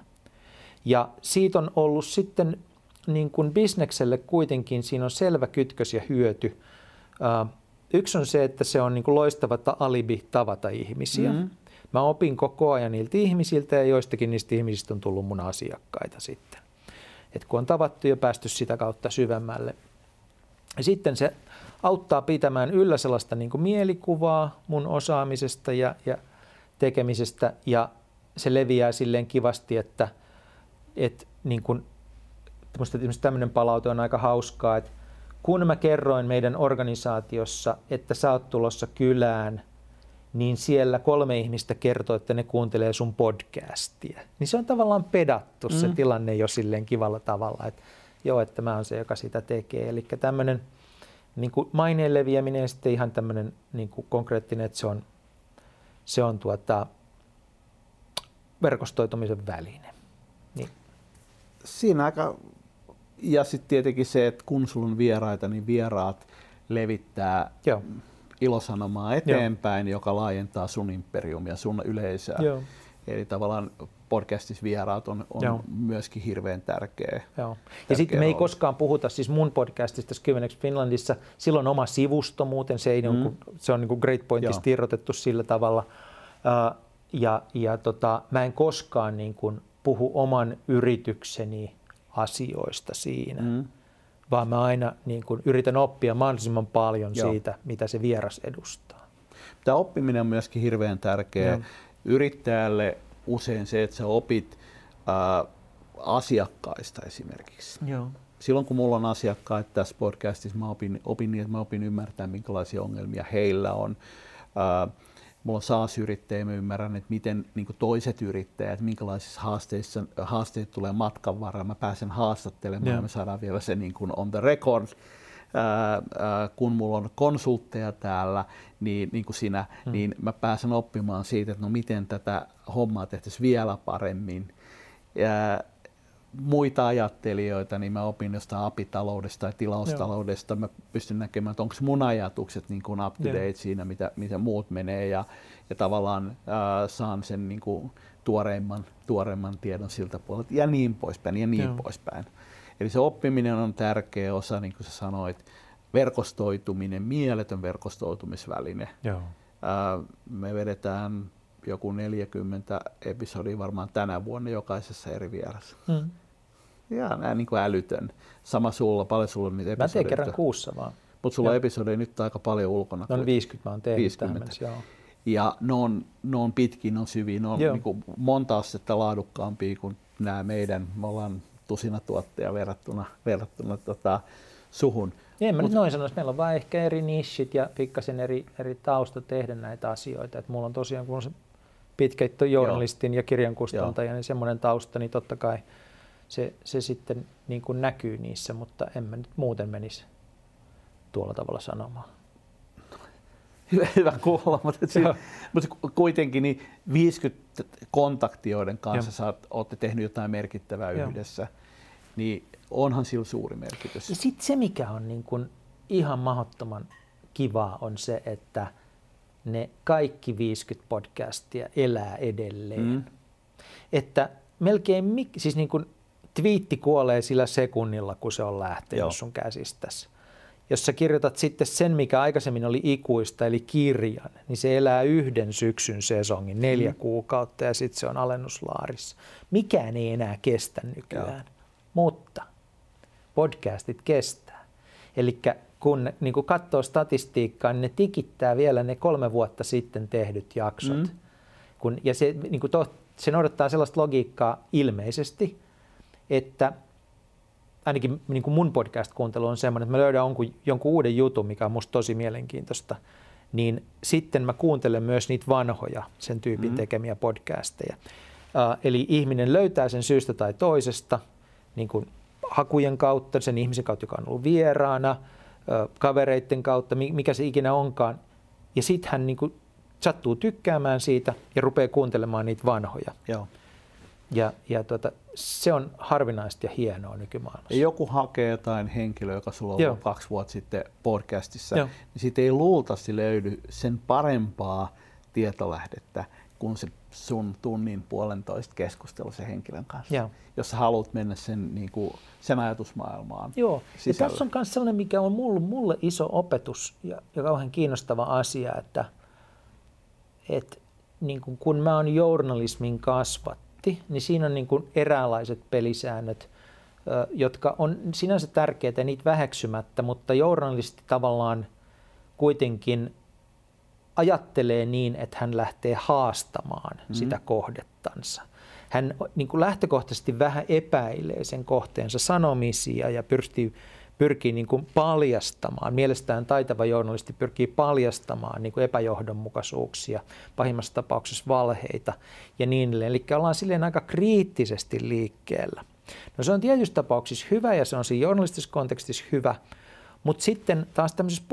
Ja siitä on ollut sitten niin kuin bisnekselle kuitenkin siinä on selvä kytkös ja hyöty. Yksi on se, että se on niin kuin loistava alibi tavata ihmisiä. Mm-hmm. Mä opin koko ajan niiltä ihmisiltä ja joistakin niistä ihmisistä on tullut mun asiakkaita sitten. Et kun on tavattu ja päästy sitä kautta syvemmälle. Ja sitten se auttaa pitämään yllä sellaista niin kuin mielikuvaa mun osaamisesta ja, ja tekemisestä ja se leviää silleen kivasti, että, että niin kuin Minusta tämmöinen palaute on aika hauskaa, että kun mä kerroin meidän organisaatiossa, että sä oot tulossa kylään, niin siellä kolme ihmistä kertoo, että ne kuuntelee sun podcastia. Niin se on tavallaan pedattu se mm. tilanne jo silleen kivalla tavalla, että joo, että mä oon se, joka sitä tekee. Eli tämmöinen niin kuin maineen leviäminen ja sitten ihan tämmöinen niin kuin konkreettinen, että se on, se on tuota, verkostoitumisen väline. Niin. Siinä aika ja sitten tietenkin se, että kun sulla on vieraita, niin vieraat levittää Joo. ilosanomaa eteenpäin, Joo. joka laajentaa sun imperiumia, sun yleisöä. Joo. Eli tavallaan podcastissa vieraat on, on myöskin hirveän tärkeä. Joo. Ja sitten me ei koskaan puhuta siis mun podcastista Skyvenex Finlandissa. Silloin oma sivusto muuten, se, ei mm. niin se on niin kuin Great Pointista irrotettu sillä tavalla. Uh, ja ja tota, mä en koskaan niin kuin puhu oman yritykseni asioista siinä, mm. vaan mä aina niin kuin yritän oppia mahdollisimman paljon Joo. siitä, mitä se vieras edustaa. Tämä oppiminen on myöskin hirveän tärkeä. Joo. Yrittäjälle usein se, että sä opit äh, asiakkaista esimerkiksi. Joo. Silloin kun mulla on asiakkaita tässä podcastissa, mä opin, opin niin, että mä opin ymmärtää, minkälaisia ongelmia heillä on. Äh, mulla on SaaS-yrittäjä, mä ymmärrän, että miten niin toiset yrittäjät, minkälaisissa haasteissa, haasteet tulee matkan varrella. Mä pääsen haastattelemaan yeah. ja me saadaan vielä se niin kuin on the record. Ää, ää, kun mulla on konsultteja täällä, niin, niin kuin sinä, hmm. niin mä pääsen oppimaan siitä, että no miten tätä hommaa tehtäisiin vielä paremmin. Ja, muita ajattelijoita, niin mä opin jostain apitaloudesta tai tilaustaloudesta. Joo. Mä pystyn näkemään, että onko mun ajatukset niin kuin up to date Joo. siinä, mitä, mitä muut menee ja, ja tavallaan äh, saan sen niin kuin tuoreimman, tuoreimman tiedon siltä puolelta ja niin poispäin ja niin Joo. poispäin. Eli se oppiminen on tärkeä osa, niin kuin sä sanoit, verkostoituminen, mieletön verkostoitumisväline. Joo. Äh, me vedetään joku 40 episodia varmaan tänä vuonna jokaisessa eri vieressä. Hmm. Ja näin niin kuin älytön. Sama sulla, paljon sulla on niitä episodeja. Mä teen kerran kuussa vaan. Mutta sulla on episodeja nyt aika paljon ulkona. No 50 mä oon tehnyt 50. Mennessä, joo. Ja ne on, ne on pitkin, ne on syviä, ne on niin kuin monta astetta laadukkaampia kuin nämä meidän. Me ollaan tusina tuotteja verrattuna, verrattuna tota, suhun. Niin, en mä Mut, nyt noin sanoisi. Meillä on vain ehkä eri nishit ja pikkasen eri, eri tausta tehdä näitä asioita. Et mulla on tosiaan, kun on se pitkä journalistin Joo. ja kirjankustantajan niin semmoinen tausta, niin totta kai se, se sitten niin kuin näkyy niissä, mutta en mä nyt muuten menisi tuolla tavalla sanomaan. Hyvä, hyvä kuulla, mutta, siis, mutta kuitenkin niin 50 kontaktioiden kanssa sä olette tehnyt jotain merkittävää Joo. yhdessä, niin onhan sillä suuri merkitys. Ja sitten se, mikä on niin kuin ihan mahdottoman kivaa, on se, että ne kaikki 50 podcastia elää edelleen. Mm. Että melkein, siis niin kuin twiitti kuolee sillä sekunnilla, kun se on lähtenyt Joo. sun käsistäsi. Jos sä kirjoitat sitten sen, mikä aikaisemmin oli ikuista, eli kirjan, niin se elää yhden syksyn sesongin, neljä mm. kuukautta, ja sitten se on alennuslaarissa. Mikään ei enää kestä nykyään, Joo. mutta podcastit kestää. Eli kun niin kun katsoo statistiikkaa, niin ne tikittää vielä ne kolme vuotta sitten tehdyt jaksot. Mm. Kun, ja se, niin to, se noudattaa sellaista logiikkaa ilmeisesti, että ainakin niin kuin mun podcast-kuuntelu on semmoinen, että mä löydän jonkun, jonkun uuden jutun, mikä on musta tosi mielenkiintoista. niin sitten mä kuuntelen myös niitä vanhoja sen tyypin mm. tekemiä podcasteja. Uh, eli ihminen löytää sen syystä tai toisesta, niin kuin hakujen kautta, sen ihmisen kautta, joka on ollut vieraana, kavereiden kautta, mikä se ikinä onkaan. Ja sitten hän niin kuin sattuu tykkäämään siitä ja rupeaa kuuntelemaan niitä vanhoja. Joo. Ja, ja tuota, se on harvinaista ja hienoa nykymaailmassa. Ja joku hakee jotain henkilöä, joka sulla on ollut kaksi vuotta sitten podcastissa, Joo. niin siitä ei luultavasti löydy sen parempaa tietolähdettä kuin se sun tunnin puolentoista keskustelu sen henkilön kanssa, Joo. jos sä haluat mennä sen, niin kuin, sen ajatusmaailmaan Joo, sisälle. ja tässä on myös sellainen, mikä on mulle, mulle iso opetus ja, ja kauhean kiinnostava asia, että, että niin kuin kun mä oon journalismin kasvat, ammatti, niin siinä on niin kuin eräänlaiset pelisäännöt, jotka on sinänsä tärkeitä niitä väheksymättä, mutta journalisti tavallaan kuitenkin ajattelee niin, että hän lähtee haastamaan mm-hmm. sitä kohdettansa. Hän niin kuin lähtökohtaisesti vähän epäilee sen kohteensa sanomisia ja pyrkii pyrkii niin kuin paljastamaan, mielestään taitava journalisti pyrkii paljastamaan niin kuin epäjohdonmukaisuuksia, pahimmassa tapauksessa valheita ja niin edelleen. Eli ollaan silleen aika kriittisesti liikkeellä. No se on tietyissä tapauksissa hyvä ja se on siinä journalistisessa kontekstissa hyvä, mutta sitten taas tämmöisessä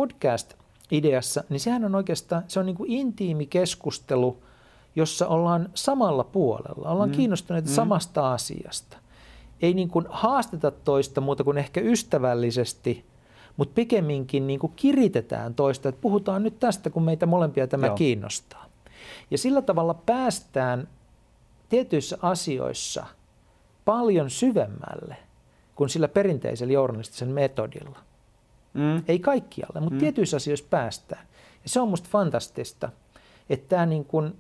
podcast-ideassa, niin sehän on oikeastaan, se on niin kuin intiimi keskustelu, jossa ollaan samalla puolella, ollaan mm. kiinnostuneita mm. samasta asiasta ei niin kuin haasteta toista muuta kuin ehkä ystävällisesti, mutta pikemminkin niin kuin kiritetään toista, että puhutaan nyt tästä, kun meitä molempia tämä Joo. kiinnostaa. Ja sillä tavalla päästään tietyissä asioissa paljon syvemmälle kuin sillä perinteisellä journalistisen metodilla. Mm. Ei kaikkialle, mutta mm. tietyissä asioissa päästään. Ja se on musta fantastista, että tämä niin kuin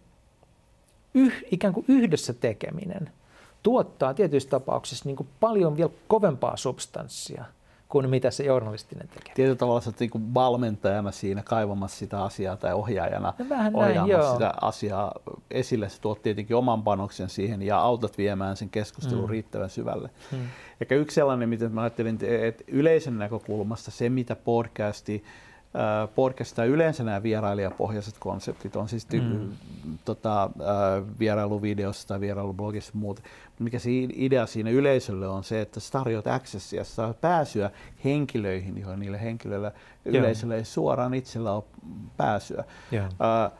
yh, ikään kuin yhdessä tekeminen – tuottaa tietyissä tapauksissa niin kuin paljon vielä kovempaa substanssia kuin mitä se journalistinen tekee. Tietyllä tavalla sä niin valmentajana siinä kaivamassa sitä asiaa tai ohjaajana no vähän ohjaamassa näin, sitä asiaa esille. Sä tuot tietenkin oman panoksen siihen ja autat viemään sen keskustelun mm. riittävän syvälle. Mm. Eikä yksi sellainen, mitä mä ajattelin, että yleisön näkökulmasta se, mitä podcasti podcast tai yleensä nämä vierailijapohjaiset konseptit on siis mm. tota, vierailuvideossa tai vierailublogissa ja muuta. Mikä se idea siinä yleisölle on se, että sä tarjoat accessia, sä saat pääsyä henkilöihin, joihin niille henkilöille yleisölle ei suoraan itsellä ole pääsyä. Uh,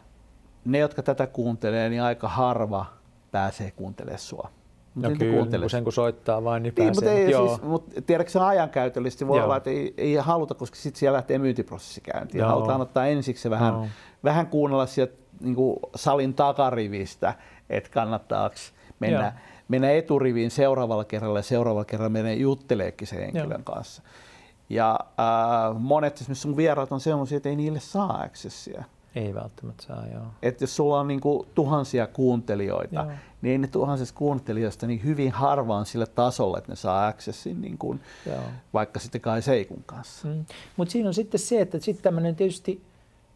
ne, jotka tätä kuuntelee, niin aika harva pääsee kuuntelemaan sua. No niin kyllä, sen kun soittaa vain, niin, niin mutta, ei, Joo. Siis, mutta tiedätkö se ajankäytöllisesti voi Joo. olla, että ei, ei haluta, koska sitten siellä lähtee myyntiprosessi käyntiin. Joo. Halutaan ottaa ensiksi vähän, Joo. vähän kuunnella sieltä niin kuin salin takarivistä, että kannattaako mennä, mennä eturiviin seuraavalla kerralla ja seuraavalla kerralla menee jutteleekin sen henkilön Joo. kanssa. Ja äh, monet esimerkiksi sun vieraat on sellaisia, että ei niille saa accessia. Ei välttämättä saa, joo. Että jos sulla on niinku tuhansia kuuntelijoita, joo. Niin ne tuhansista kuuntelijoista niin hyvin harvaan sille tasolle, että ne saa accessin niin kuin, vaikka sitten kai Seikun kanssa. Mm. Mutta siinä on sitten se, että sitten tämmöinen tietysti,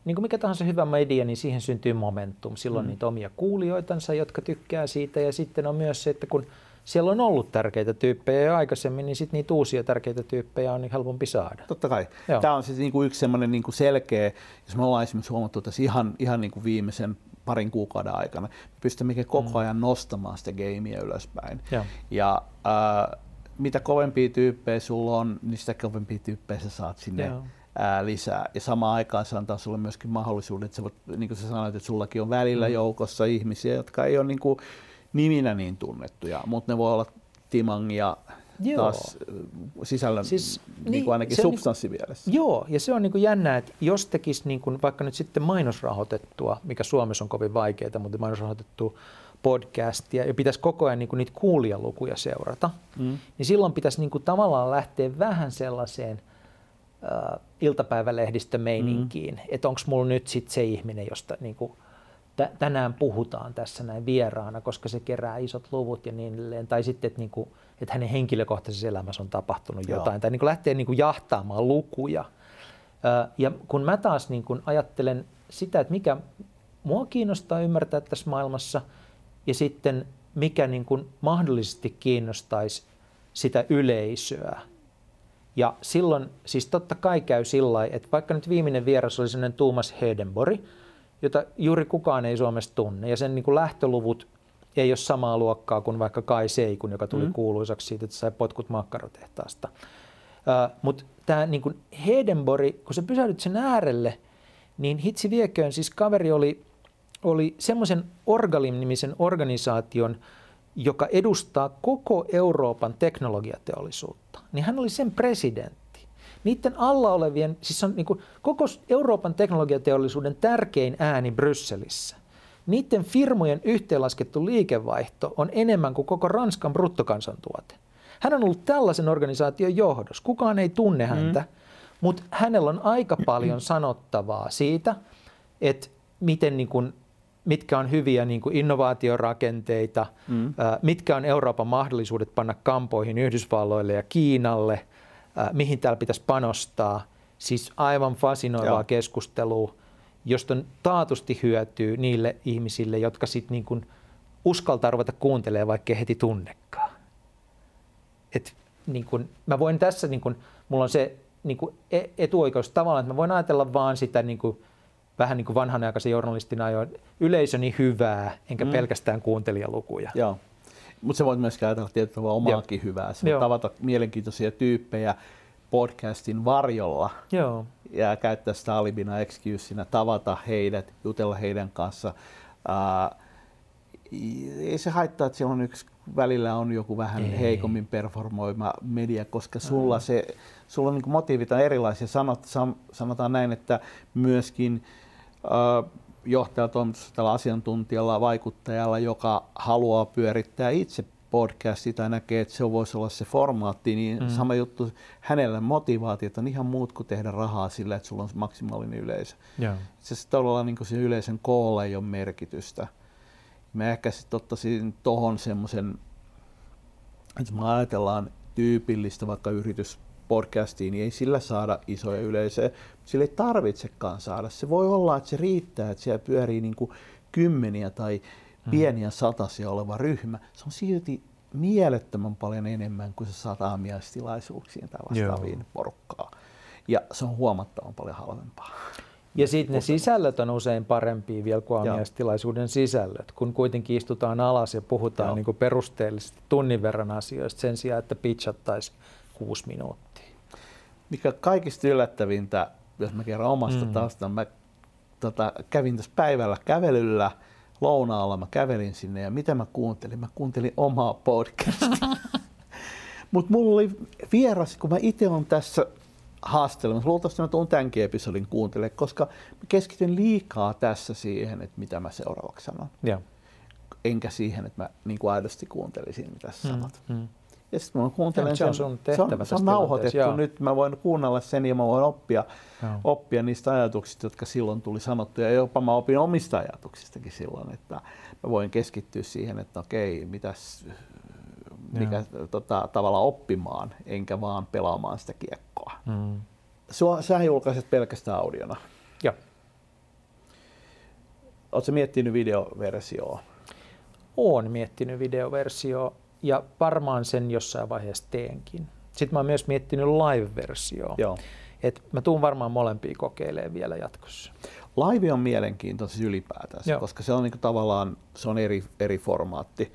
niin kuin mikä tahansa hyvä media, niin siihen syntyy momentum. Silloin mm. niitä omia kuulijoitansa, jotka tykkää siitä, ja sitten on myös se, että kun siellä on ollut tärkeitä tyyppejä jo aikaisemmin, niin sitten niitä uusia tärkeitä tyyppejä on niin helpompi saada. Totta kai. Joo. Tämä on siis niinku yksi semmoinen niinku selkeä, jos me ollaan esimerkiksi huomattu tässä ihan, ihan niinku viimeisen parin kuukauden aikana, me pystymme koko mm. ajan nostamaan sitä gameia ylöspäin. Joo. Ja äh, mitä kovempia tyyppejä sulla on, niin sitä kovempia tyyppejä sä saat sinne Joo. Ää, lisää. Ja samaan aikaan se antaa sulle myöskin mahdollisuuden, että sä voit, niin kuin sä sanoit, että sullakin on välillä mm. joukossa ihmisiä, jotka ei ole niin kuin, niminä niin tunnettuja, mutta ne voi olla Timang ja Joo. taas sisällön siis, niin, niin kuin ainakin substanssivielessä. Niin, joo, ja se on niin kuin jännä, että jos tekisi niin kuin vaikka nyt sitten mainosrahoitettua, mikä Suomessa on kovin vaikeaa, mutta mainosrahoitettua podcastia ja pitäisi koko ajan niin kuin niitä kuulijalukuja seurata, mm. niin silloin pitäisi niin kuin tavallaan lähteä vähän sellaiseen äh, iltapäivälehdistömeininkiin, mm. että onko mulla nyt sitten se ihminen, josta niin kuin tänään puhutaan tässä näin vieraana, koska se kerää isot luvut ja niin edelleen. Tai sitten, että, niin kuin, että hänen henkilökohtaisessa elämässä on tapahtunut Joo. jotain. Tai niin kuin lähtee niin kuin jahtaamaan lukuja. Ja kun mä taas niin kuin ajattelen sitä, että mikä mua kiinnostaa ymmärtää tässä maailmassa, ja sitten mikä niin kuin mahdollisesti kiinnostaisi sitä yleisöä, Ja silloin siis totta kai käy sillä että vaikka nyt viimeinen vieras oli sellainen Tuomas Hedenbori, jota juuri kukaan ei Suomessa tunne, ja sen niin kuin lähtöluvut ei ole samaa luokkaa kuin vaikka Kai Seikun, joka tuli mm. kuuluisaksi siitä, että sai potkut makkarotehtaasta. Uh, Mutta tämä niin Hedenbori, kun sä pysähdyt sen äärelle, niin hitsi vieköön, siis kaveri oli, oli semmoisen Orgalim-nimisen organisaation, joka edustaa koko Euroopan teknologiateollisuutta, niin hän oli sen presidentti. Niiden alla olevien, siis on niin kuin koko Euroopan teknologiateollisuuden tärkein ääni Brysselissä. Niiden firmojen yhteenlaskettu liikevaihto on enemmän kuin koko Ranskan bruttokansantuote. Hän on ollut tällaisen organisaation johdossa. Kukaan ei tunne mm. häntä, mm. mutta hänellä on aika paljon sanottavaa siitä, että miten niin kuin, mitkä on hyviä niin kuin innovaatiorakenteita, mm. mitkä on Euroopan mahdollisuudet panna kampoihin Yhdysvalloille ja Kiinalle, mihin täällä pitäisi panostaa. Siis aivan fasinoivaa Joo. keskustelua, josta on taatusti hyötyy niille ihmisille, jotka sitten niin kuin uskaltaa ruveta kuuntelemaan, vaikka heti tunnekaan että niin kun, mä voin tässä, niin kun, mulla on se niin kun e, etuoikeus tavallaan, että mä voin ajatella vaan sitä niin kun, vähän niin kuin vanhanaikaisen journalistin ajoin, yleisöni hyvää, enkä mm. pelkästään kuuntelijalukuja. Joo. Mutta se voit myös ajatella tietyllä omaakin Joo. hyvää. Se tavata mielenkiintoisia tyyppejä podcastin varjolla Joo. ja käyttää sitä alibina excuseina, tavata heidät, jutella heidän kanssa. Uh, ei se haittaa, että siellä on yksi välillä on joku vähän Ei. heikommin performoima media, koska sulla, se, sulla niin motiivit on erilaisia. Sanot, sanotaan näin, että myöskin äh, johtajalla, toimitusjohtajalla, asiantuntijalla, vaikuttajalla, joka haluaa pyörittää itse podcasti tai näkee, että se voisi olla se formaatti, niin mm. sama juttu, hänellä motivaatiot on ihan muut kuin tehdä rahaa sillä, että sulla on maksimaalinen yleisö. Yeah. Se tavallaan niin se yleisön koolla ei ole merkitystä. Mä ehkä sitten ottaisin tuohon semmoisen, että me ajatellaan tyypillistä vaikka yrityspodcastiin, niin ei sillä saada isoja yleisöjä. Sillä ei tarvitsekaan saada. Se voi olla, että se riittää, että siellä pyörii niin kuin kymmeniä tai hmm. pieniä satasia oleva ryhmä. Se on silti mielettömän paljon enemmän kuin se saat aamiaistilaisuuksiin tai vastaaviin Joo. porukkaa. Ja se on huomattavan paljon halvempaa. Ja sitten ne sisällöt on usein parempia vielä kuin aamiaistilaisuuden sisällöt, kun kuitenkin istutaan alas ja puhutaan niin kuin perusteellisesti tunnin verran asioista sen sijaan, että pitchattaisiin kuusi minuuttia. Mikä kaikista yllättävintä, jos mä kerron omasta mm. taustan, mä tota, kävin tässä päivällä kävelyllä, lounaalla mä kävelin sinne ja mitä mä kuuntelin? Mä kuuntelin omaa podcastia. <laughs> Mutta mulla oli vieras, kun mä itse on tässä haastelemassa. Luultavasti mä tuun tämänkin episodin kuuntele, koska mä keskityn liikaa tässä siihen, että mitä mä seuraavaksi sanon. Ja. Enkä siihen, että mä niin kuin aidosti kuuntelisin, mitä sä mm, sanot. Mm. Ja sitten mä kuuntelen ja, se on sun se on, se on nauhoitettu joo. nyt, mä voin kuunnella sen ja mä voin oppia, oppia niistä ajatuksista, jotka silloin tuli sanottuja. Ja jopa mä opin omista ajatuksistakin silloin, että mä voin keskittyä siihen, että okei, mitäs mikä tota, tavalla oppimaan, enkä vaan pelaamaan sitä kiekkoa. Mm. Sua, sähän julkaiset pelkästään audiona. Joo. Oletko miettinyt videoversioa? Olen miettinyt videoversioa ja varmaan sen jossain vaiheessa teenkin. Sitten mä oon myös miettinyt live-versioa. Joo. Et mä tuun varmaan molempia kokeilemaan vielä jatkossa. Live on mielenkiintoista ylipäätään, Joo. koska se on niinku tavallaan se on eri, eri formaatti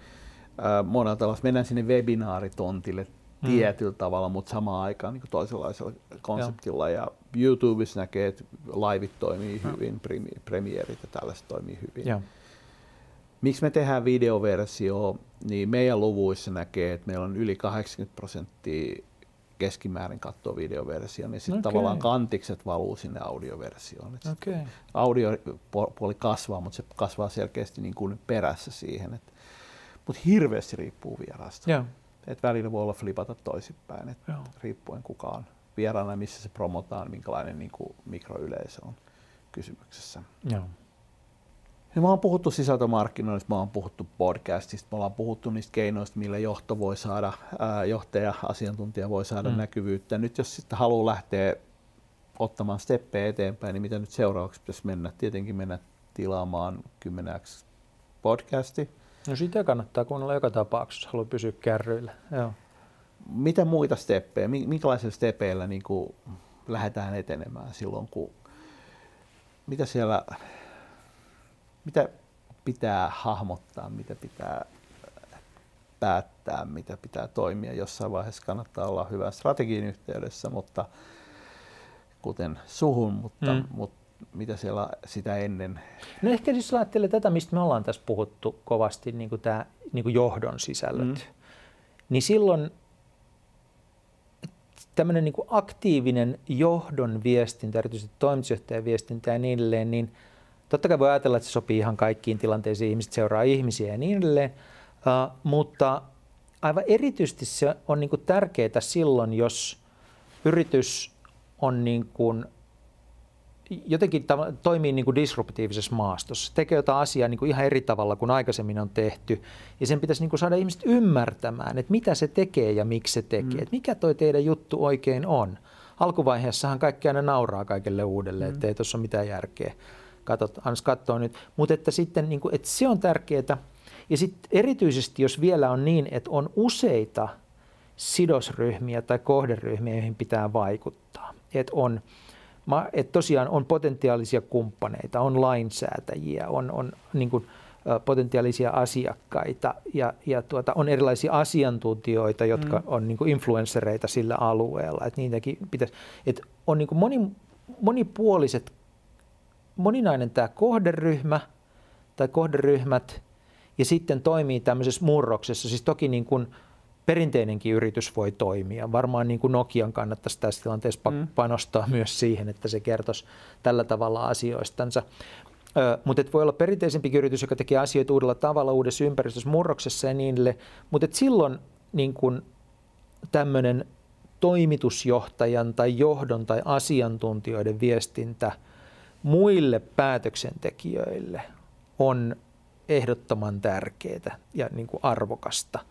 monella tavalla. Mennään sinne webinaaritontille mm. tietyllä tavalla, mutta samaan aikaan niin toisenlaisella konseptilla. Joo. Ja YouTubessa näkee, että liveit toimii mm. hyvin, premierit ja tällaiset toimii hyvin. Joo. Miksi me tehdään videoversio, niin meidän luvuissa näkee, että meillä on yli 80 prosenttia keskimäärin katsoa videoversio, niin sitten okay. tavallaan kantikset valuu sinne audioversioon. Okay. Audiopuoli kasvaa, mutta se kasvaa selkeästi niin kuin perässä siihen. Että mutta hirveästi riippuu vierasta. Joo. Et välillä voi olla flipata toisinpäin, et riippuen kuka on vieraana, missä se promotaan, minkälainen niin kuin mikroyleisö on kysymyksessä. Joo. Ja me ollaan puhuttu sisältömarkkinoinnista, me ollaan puhuttu podcastista, me ollaan puhuttu niistä keinoista, millä johto voi saada, ää, johtaja, asiantuntija voi saada mm. näkyvyyttä. Nyt jos sitten haluaa lähteä ottamaan steppejä eteenpäin, niin mitä nyt seuraavaksi pitäisi mennä? Tietenkin mennä tilaamaan 10 podcasti, No sitä kannattaa kuunnella joka tapauksessa, jos haluaa pysyä kärryillä. Joo. mitä muita steppejä, minkälaisilla stepeillä niin lähdetään etenemään silloin, kun mitä siellä, mitä pitää hahmottaa, mitä pitää päättää, mitä pitää toimia. Jossain vaiheessa kannattaa olla hyvä strategiin yhteydessä, mutta kuten suhun, mutta, mm. mutta mitä siellä sitä ennen? No ehkä jos ajattelee tätä, mistä me ollaan tässä puhuttu kovasti, niin kuin tämä niin kuin johdon sisällöt, mm. niin silloin tämmöinen niin aktiivinen johdon viestintä, erityisesti toimitusjohtajan viestintä ja niin edelleen, niin totta kai voi ajatella, että se sopii ihan kaikkiin tilanteisiin, ihmiset seuraa ihmisiä ja niin edelleen, uh, mutta aivan erityisesti se on niin kuin tärkeää silloin, jos yritys on niin kuin jotenkin toimii niin kuin disruptiivisessa maastossa, tekee jotain asiaa niin kuin ihan eri tavalla kuin aikaisemmin on tehty, ja sen pitäisi niin kuin saada ihmiset ymmärtämään, että mitä se tekee ja miksi se tekee, mm. että mikä toi teidän juttu oikein on. Alkuvaiheessahan kaikki aina nauraa kaikelle uudelle, mm. että ei tuossa ole mitään järkeä. Katot, ans katsoa nyt. Mutta että sitten niin kuin, että se on tärkeää. Ja sitten erityisesti, jos vielä on niin, että on useita sidosryhmiä tai kohderyhmiä, joihin pitää vaikuttaa. Että on että tosiaan on potentiaalisia kumppaneita, on lainsäätäjiä, on, on niin kuin, potentiaalisia asiakkaita ja, ja tuota, on erilaisia asiantuntijoita, jotka mm. on niin kuin influenssereita sillä alueella. Että niitäkin pitäisi, että on niin kuin moni, monipuoliset, moninainen tämä kohderyhmä tai kohderyhmät ja sitten toimii tämmöisessä murroksessa. Siis toki niin kuin, perinteinenkin yritys voi toimia. Varmaan niin kuin Nokian kannattaisi tässä tilanteessa mm. panostaa myös siihen, että se kertoisi tällä tavalla asioistansa. Ö, mutta voi olla perinteisempi yritys, joka tekee asioita uudella tavalla, uudessa ympäristössä, murroksessa ja niin edelleen. Mutta silloin niin kuin tämmöinen toimitusjohtajan tai johdon tai asiantuntijoiden viestintä muille päätöksentekijöille on ehdottoman tärkeää ja niin kuin arvokasta –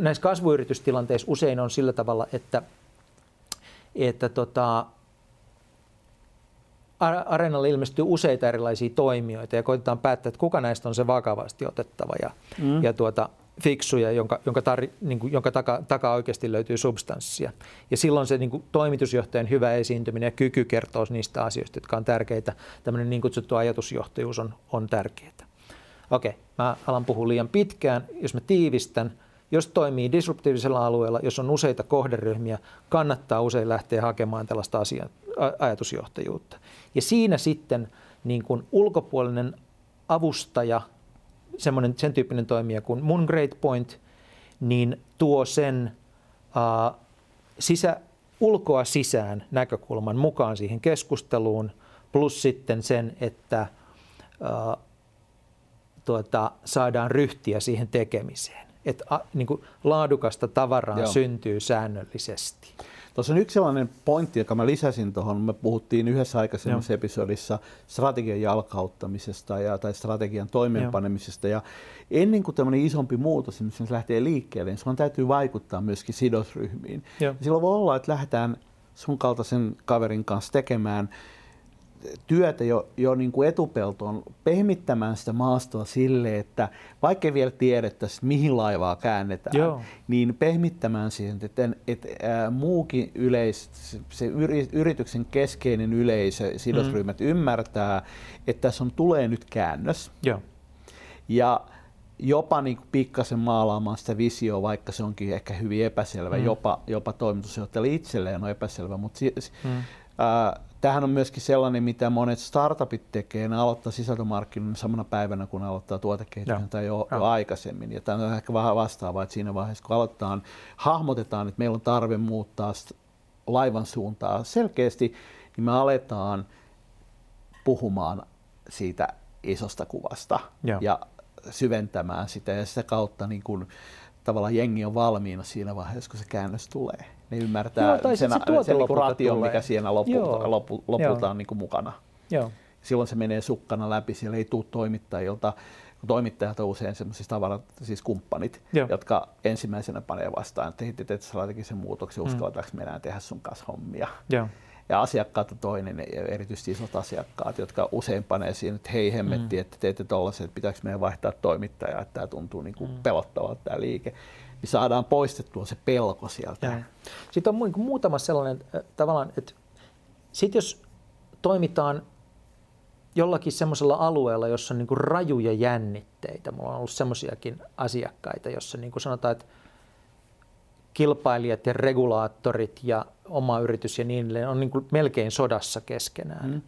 näissä kasvuyritystilanteissa usein on sillä tavalla, että, että tota, areenalle ilmestyy useita erilaisia toimijoita ja koitetaan päättää, että kuka näistä on se vakavasti otettava ja, mm. ja tuota, fiksuja, jonka, jonka, tar, niin kuin, jonka taka, takaa oikeasti löytyy substanssia. Ja silloin se niin kuin, toimitusjohtajan hyvä esiintyminen ja kyky kertoa niistä asioista, jotka on tärkeitä. Tämmöinen niin kutsuttu ajatusjohtajuus on, on tärkeää. Okei, mä alan puhua liian pitkään. Jos mä tiivistän, jos toimii disruptiivisella alueella, jos on useita kohderyhmiä, kannattaa usein lähteä hakemaan tällaista asia, ajatusjohtajuutta. Ja siinä sitten niin kuin ulkopuolinen avustaja, semmoinen, sen tyyppinen toimija kuin mun Great Point, niin tuo sen uh, sisä, ulkoa sisään näkökulman mukaan siihen keskusteluun, plus sitten sen, että uh, tuota, saadaan ryhtiä siihen tekemiseen. Että niin kuin laadukasta tavaraa Joo. syntyy säännöllisesti. Tuossa on yksi sellainen pointti, joka mä lisäsin tuohon. Me puhuttiin yhdessä aikaisemmassa Joo. episodissa strategian jalkauttamisesta ja, tai strategian toimeenpanemisesta. Joo. Ja ennen kuin tämmöinen isompi muutos se lähtee liikkeelle, niin sun täytyy vaikuttaa myöskin sidosryhmiin. Joo. Ja silloin voi olla, että lähdetään sun kaltaisen kaverin kanssa tekemään työtä jo, jo niin kuin etupeltoon pehmittämään sitä maastoa sille, että vaikka ei vielä tiedettäisi, mihin laivaa käännetään, Joo. niin pehmittämään siihen, että, että ää, muukin yleis, se yrityksen keskeinen yleisö, sidosryhmät mm. ymmärtää, että tässä on, tulee nyt käännös. Joo. Ja jopa niin kuin pikkasen maalaamaan sitä visioa, vaikka se onkin ehkä hyvin epäselvä, mm. jopa, jopa toimitusjohtajalle itselleen on epäselvä, mutta si, mm. ää, Tämähän on myöskin sellainen, mitä monet startupit tekee. Ne aloittaa sisältömarkkinoinnin samana päivänä, kun aloittaa tuotekehityksen tai jo, jo aikaisemmin. Ja tämä on ehkä vähän vastaavaa, että siinä vaiheessa, kun aloitetaan, hahmotetaan, että meillä on tarve muuttaa laivan suuntaa selkeästi, niin me aletaan puhumaan siitä isosta kuvasta ja, ja syventämään sitä ja sitä kautta niin kun, tavallaan jengi on valmiina siinä vaiheessa, kun se käännös tulee. Ne ymmärtää Joo, tai sen, se, se niin ration, mikä siinä lopulta, lopu, lopulta on niin kuin mukana. Joo. Silloin se menee sukkana läpi, siellä ei tule toimittajilta, toimittajat on usein sellaiset tavarat, siis kumppanit, Joo. jotka ensimmäisenä panee vastaan, että teet strategisen muutoksen, mm. uskalletaanko me enää tehdä sun kanssa hommia. Joo. ja asiakkaat on toinen, erityisesti isot asiakkaat, jotka usein panee siihen, että hei hemmetti, mm. että teette tollaisen, että pitääkö meidän vaihtaa toimittajaa, että tämä tuntuu niin kuin mm. pelottavalta tämä liike. Niin saadaan poistettua se pelko sieltä. Ja. Sitten on muutama sellainen äh, tavallaan, että sitten jos toimitaan jollakin semmoisella alueella, jossa on niin kuin rajuja jännitteitä, mulla on ollut semmoisiakin asiakkaita, jossa niin kuin sanotaan, että kilpailijat ja regulaattorit ja oma yritys ja niin edelleen on niin kuin melkein sodassa keskenään. Mm.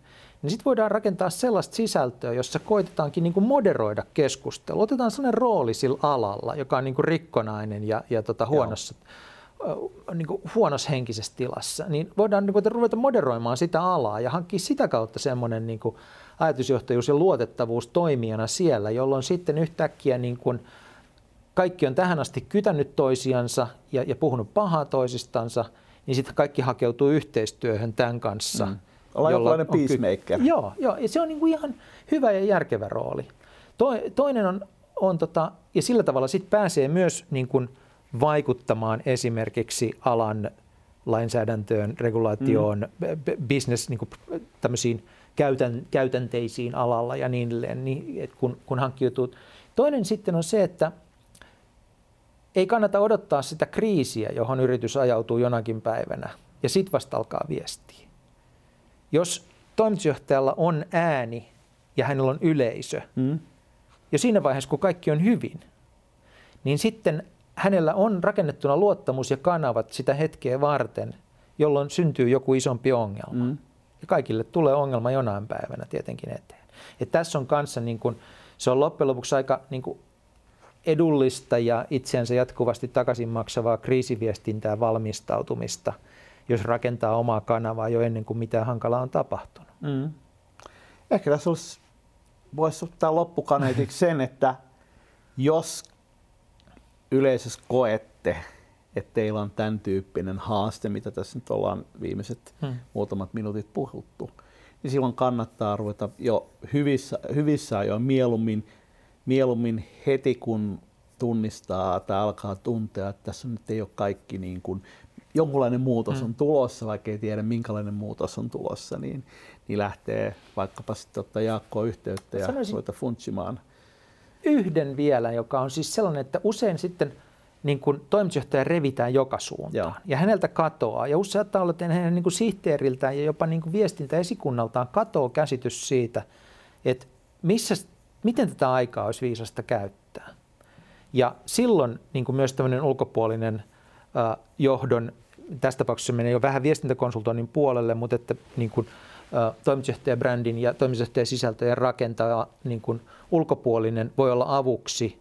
Niin sitten voidaan rakentaa sellaista sisältöä, jossa koitetaankin niin kuin moderoida keskustelua. Otetaan sellainen rooli sillä alalla, joka on niin kuin rikkonainen ja, ja tota huonossa, niin kuin huonossa henkisessä tilassa. Niin voidaan niin kuin, ruveta moderoimaan sitä alaa ja hankkia sitä kautta semmoinen niin kuin ajatusjohtajuus ja luotettavuus toimijana siellä, jolloin sitten yhtäkkiä niin kuin, kaikki on tähän asti kytänyt toisiansa ja, ja puhunut pahaa toisistansa, niin sitten kaikki hakeutuu yhteistyöhön tämän kanssa. Mm. Ollaan jonkinlainen peacemaker. Ky- joo, joo, ja se on niin kuin ihan hyvä ja järkevä rooli. To, toinen on, on tota, ja sillä tavalla sitten pääsee myös niin kuin vaikuttamaan esimerkiksi alan lainsäädäntöön, regulaatioon, mm. business, niin kuin tämmöisiin käytän, käytänteisiin alalla ja niin edelleen, niin, kun, kun hankkiutuu. Toinen sitten on se, että ei kannata odottaa sitä kriisiä, johon yritys ajautuu jonakin päivänä, ja sitten vasta alkaa viestiä. Jos toimitusjohtajalla on ääni ja hänellä on yleisö, mm. ja siinä vaiheessa, kun kaikki on hyvin, niin sitten hänellä on rakennettuna luottamus ja kanavat sitä hetkeä varten, jolloin syntyy joku isompi ongelma. Mm. Ja kaikille tulee ongelma jonain päivänä tietenkin eteen. Ja tässä on kanssa, niin kun, se on loppujen lopuksi aika niin kun, edullista ja itseänsä jatkuvasti takaisin maksavaa kriisiviestintää valmistautumista, jos rakentaa omaa kanavaa jo ennen kuin mitään hankalaa on tapahtunut. Mm. Ehkä tässä olisi, voisi ottaa loppukaneetiksi sen, että jos yleisössä koette, että teillä on tämän tyyppinen haaste, mitä tässä nyt ollaan viimeiset hmm. muutamat minuutit puhuttu, niin silloin kannattaa ruveta jo hyvissä, hyvissä ajoin mieluummin mieluummin heti kun tunnistaa tai alkaa tuntea, että tässä nyt ei ole kaikki niin kuin, jonkunlainen muutos mm. on tulossa, vaikka ei tiedä minkälainen muutos on tulossa, niin, niin lähtee vaikkapa sitten ottaa Jaakkoa yhteyttä ja ruveta funtsimaan. Yhden vielä, joka on siis sellainen, että usein sitten niin kuin toimitusjohtaja revitään joka suuntaan Joo. ja häneltä katoaa. Ja usein saattaa olla, että hänen niin kuin sihteeriltään ja jopa niin kuin viestintäesikunnaltaan katoaa käsitys siitä, että missä miten tätä aikaa olisi viisasta käyttää. Ja silloin niin kuin myös tämmöinen ulkopuolinen johdon, tässä tapauksessa menee jo vähän viestintäkonsultoinnin puolelle, mutta että niin kuin, toimitusjohtajabrändin ja toimitusjohtajan sisältöjen rakentaja niin kuin ulkopuolinen voi olla avuksi,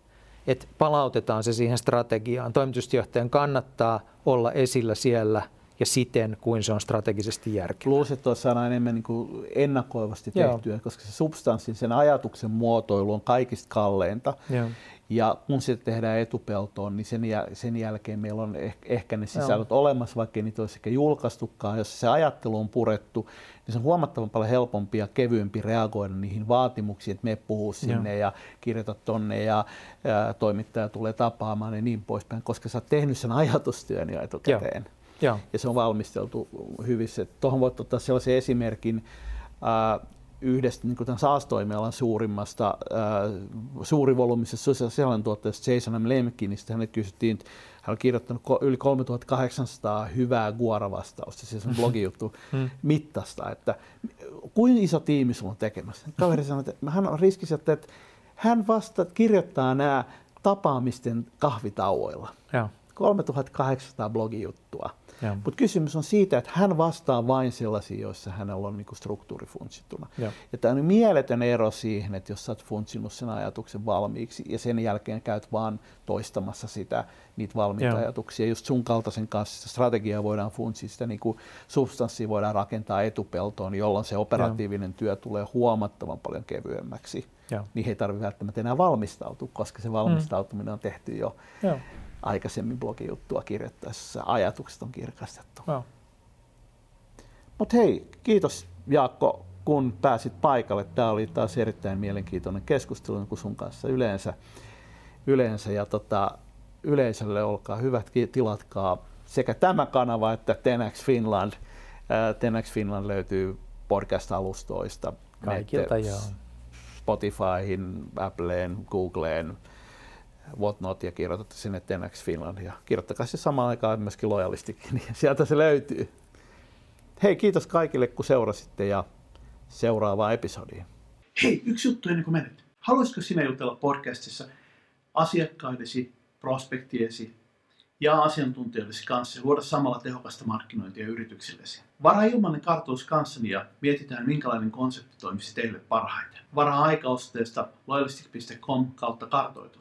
että palautetaan se siihen strategiaan. Toimitusjohtajan kannattaa olla esillä siellä – ja siten, kuin se on strategisesti järkevää. Luulisin, että tuossa on enemmän niin kuin ennakoivasti tehtyä, Joo. koska se substanssin, sen ajatuksen muotoilu on kaikista kalleinta. Joo. Ja kun se tehdään etupeltoon, niin sen, jäl- sen jälkeen meillä on eh- ehkä ne sisällöt Joo. olemassa, vaikka niitä olisi ehkä julkaistukaan. Jos se ajattelu on purettu, niin se on huomattavan paljon helpompi ja kevyempi reagoida niihin vaatimuksiin, että me puhuu sinne Joo. ja kirjoita tonne ja, ja toimittaja tulee tapaamaan ja niin poispäin, koska sä oot tehnyt sen ajatustyön jo etukäteen. Joo. Joo. ja se on valmisteltu hyvissä. Tuohon voit ottaa sellaisen esimerkin äh, yhdestä niin tämän SaaS-toimialan suurimmasta äh, suurivolyymisesta sisällöntuotteesta Jason M. Lemkinistä. Hänet kysyttiin, hän on kirjoittanut yli 3800 hyvää Guara-vastausta, siis on <laughs> blogijuttu hmm. mittasta, että kuinka iso tiimi sulla on tekemässä. Kaveri sanoi, että hän on riskissä, että hän vasta kirjoittaa nämä tapaamisten kahvitauoilla. Joo. 3800 blogijuttua. Mutta kysymys on siitä, että hän vastaa vain sellaisiin, joissa hänellä on niinku struktuuri funtsittuna. Ja, ja tämä on mieletön ero siihen, että jos sä oot funtsinut sen ajatuksen valmiiksi ja sen jälkeen käyt vaan toistamassa sitä, niitä valmiita ja. ajatuksia. Just sun kaltaisen kanssa strategiaa voidaan funtsia, sitä niinku substanssia voidaan rakentaa etupeltoon, jolloin se operatiivinen ja. työ tulee huomattavan paljon kevyemmäksi. Ja. Niin ei tarvitse välttämättä enää valmistautua, koska se valmistautuminen on tehty jo. Ja aikaisemmin blogijuttua kirjoittaessa ajatukset on kirkastettu. No. Mutta hei, kiitos Jaakko, kun pääsit paikalle. Tämä oli taas erittäin mielenkiintoinen keskustelu niin kuin sun kanssa yleensä. yleensä ja tota, yleisölle olkaa hyvät, tilatkaa sekä tämä kanava että Tenax Finland Tenex Finland löytyy podcast-alustoista. Kaikilta, joo. Spotifyhin, Appleen, Googleen, whatnot ja kirjoitatte sinne Tenex Finland ja kirjoittakaa se samaan aikaan myöskin lojalistikin, <laughs> niin sieltä se löytyy. Hei, kiitos kaikille kun seurasitte ja seuraavaan episodiin. Hei, yksi juttu ennen kuin menet. Haluaisitko sinä jutella podcastissa asiakkaidesi, prospektiesi ja asiantuntijoidesi kanssa ja luoda samalla tehokasta markkinointia yrityksillesi? Varaa ilmainen kartoitus kanssani ja mietitään, minkälainen konsepti toimisi teille parhaiten. Varaa aikaosteesta loyalistic.com kautta kartoitus.